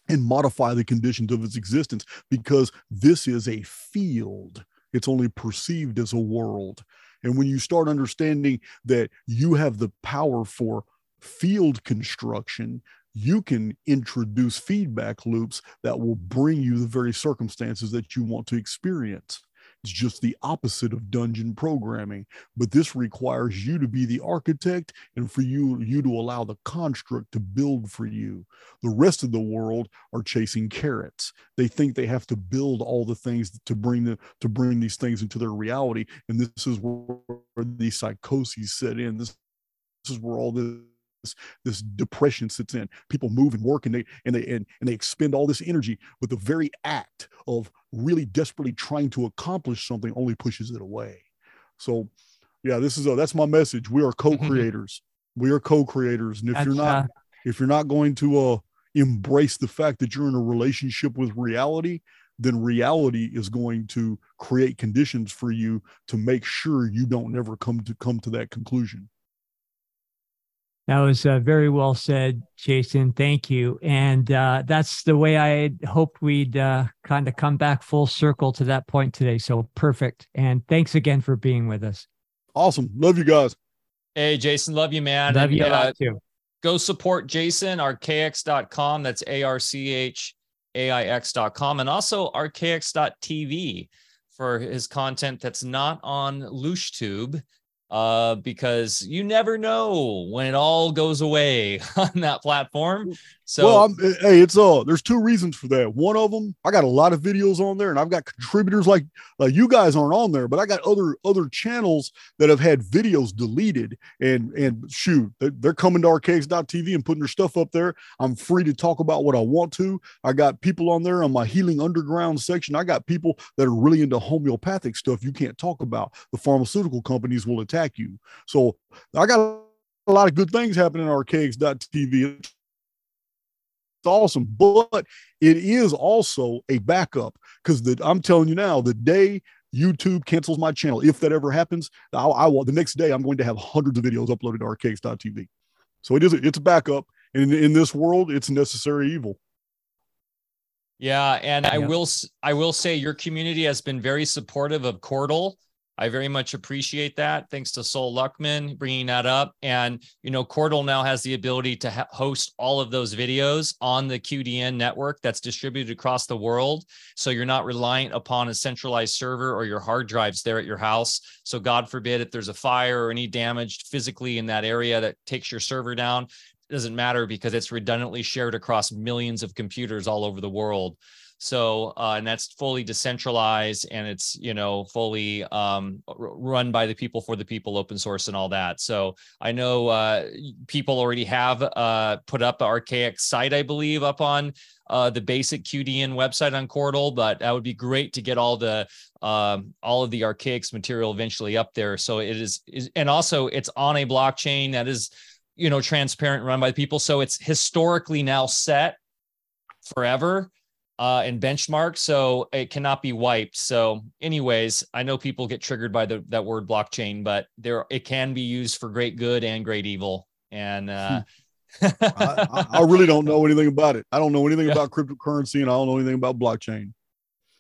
and modify the conditions of its existence because this is a field. It's only perceived as a world. And when you start understanding that you have the power for field construction, you can introduce feedback loops that will bring you the very circumstances that you want to experience. It's just the opposite of dungeon programming, but this requires you to be the architect and for you you to allow the construct to build for you. The rest of the world are chasing carrots. They think they have to build all the things to bring the to bring these things into their reality, and this is where these psychoses set in. This, this is where all this this depression sits in people move and work and they and they and, and they expend all this energy but the very act of really desperately trying to accomplish something only pushes it away. So yeah this is a, that's my message. We are [laughs] co-creators. We are co-creators. And if that's, you're not uh, if you're not going to uh embrace the fact that you're in a relationship with reality then reality is going to create conditions for you to make sure you don't never come to come to that conclusion that was uh, very well said, Jason. Thank you. And uh, that's the way I hoped we'd uh, kind of come back full circle to that point today. So perfect. And thanks again for being with us. Awesome. Love you guys. Hey, Jason. Love you, man. Love and, you uh, too. Go support Jason, archaix.com. That's A R C H A I X.com. And also archaix.tv for his content that's not on LooshTube uh, because you never know when it all goes away [laughs] on that platform. So, well, I'm, eh, hey, it's uh, there's two reasons for that. One of them, I got a lot of videos on there, and I've got contributors like like you guys aren't on there, but I got other other channels that have had videos deleted, and and shoot, they're, coming to archaix.tv and putting their stuff up there. I'm free to talk about what I want to. I got people on there on my Healing Underground section. I got people that are really into homeopathic stuff you can't talk about. The pharmaceutical companies will attack you. So I got a lot of good things happening on archaix.tv It's awesome, but it is also a backup because I'm telling you now, the day YouTube cancels my channel, if that ever happens, I, I will the next day I'm going to have hundreds of videos uploaded to archaix.tv. So it is it's a backup, and in, in this world, it's necessary evil. Yeah, and I will I will say your community has been very supportive of Qortal I very much appreciate that. Thanks to Sol Luckman bringing that up. And, you know, Qortal now has the ability to ha- host all of those videos on the QDN network that's distributed across the world. So you're not reliant upon a centralized server or your hard drives there at your house. So, God forbid, if there's a fire or any damage physically in that area that takes your server down, doesn't matter because it's redundantly shared across millions of computers all over the world. So, uh, and that's fully decentralized and it's, you know, fully um, run by the people for the people, open source and all that. So I know uh, people already have uh, put up an archaic site, I believe, up on uh, the basic QDN website on Qortal, but that would be great to get all the um, all of the Archaix material eventually up there. So it is, is, and also it's on a blockchain that is, you know, transparent, run by people. So it's historically now set forever uh, and benchmark, so it cannot be wiped. So, anyways, I know people get triggered by the that word blockchain, but there it can be used for great good and great evil. And uh, [laughs] I, I, really don't know anything about it. I don't know anything yeah. about cryptocurrency, and I don't know anything about blockchain.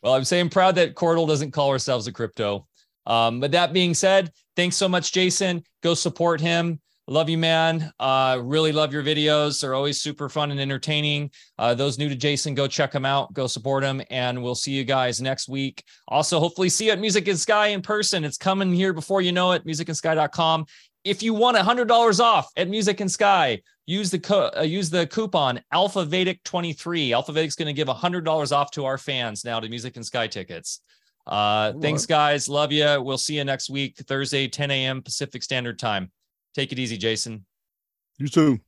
Well, I'm saying proud that Qortal doesn't call ourselves a crypto. Um, but that being said, thanks so much, Jason. Go support him. Love you, man. Uh, really love your videos. They're always super fun and entertaining. Uh, those new to Jason, go check them out. Go support him. And we'll see you guys next week. Also, hopefully, see you at Music and Sky in person. It's coming here before you know it. Musicandsky.com. If you want $100 off at Music and Sky, use the co- uh, use the coupon Alfa Vedic 23. Alfa Vedic's going to give $100 off to our fans now to Music and Sky tickets. Uh, thanks, guys. Love you. We'll see you next week, Thursday, 10 a.m. Pacific Standard Time. Take it easy, Jason. You too.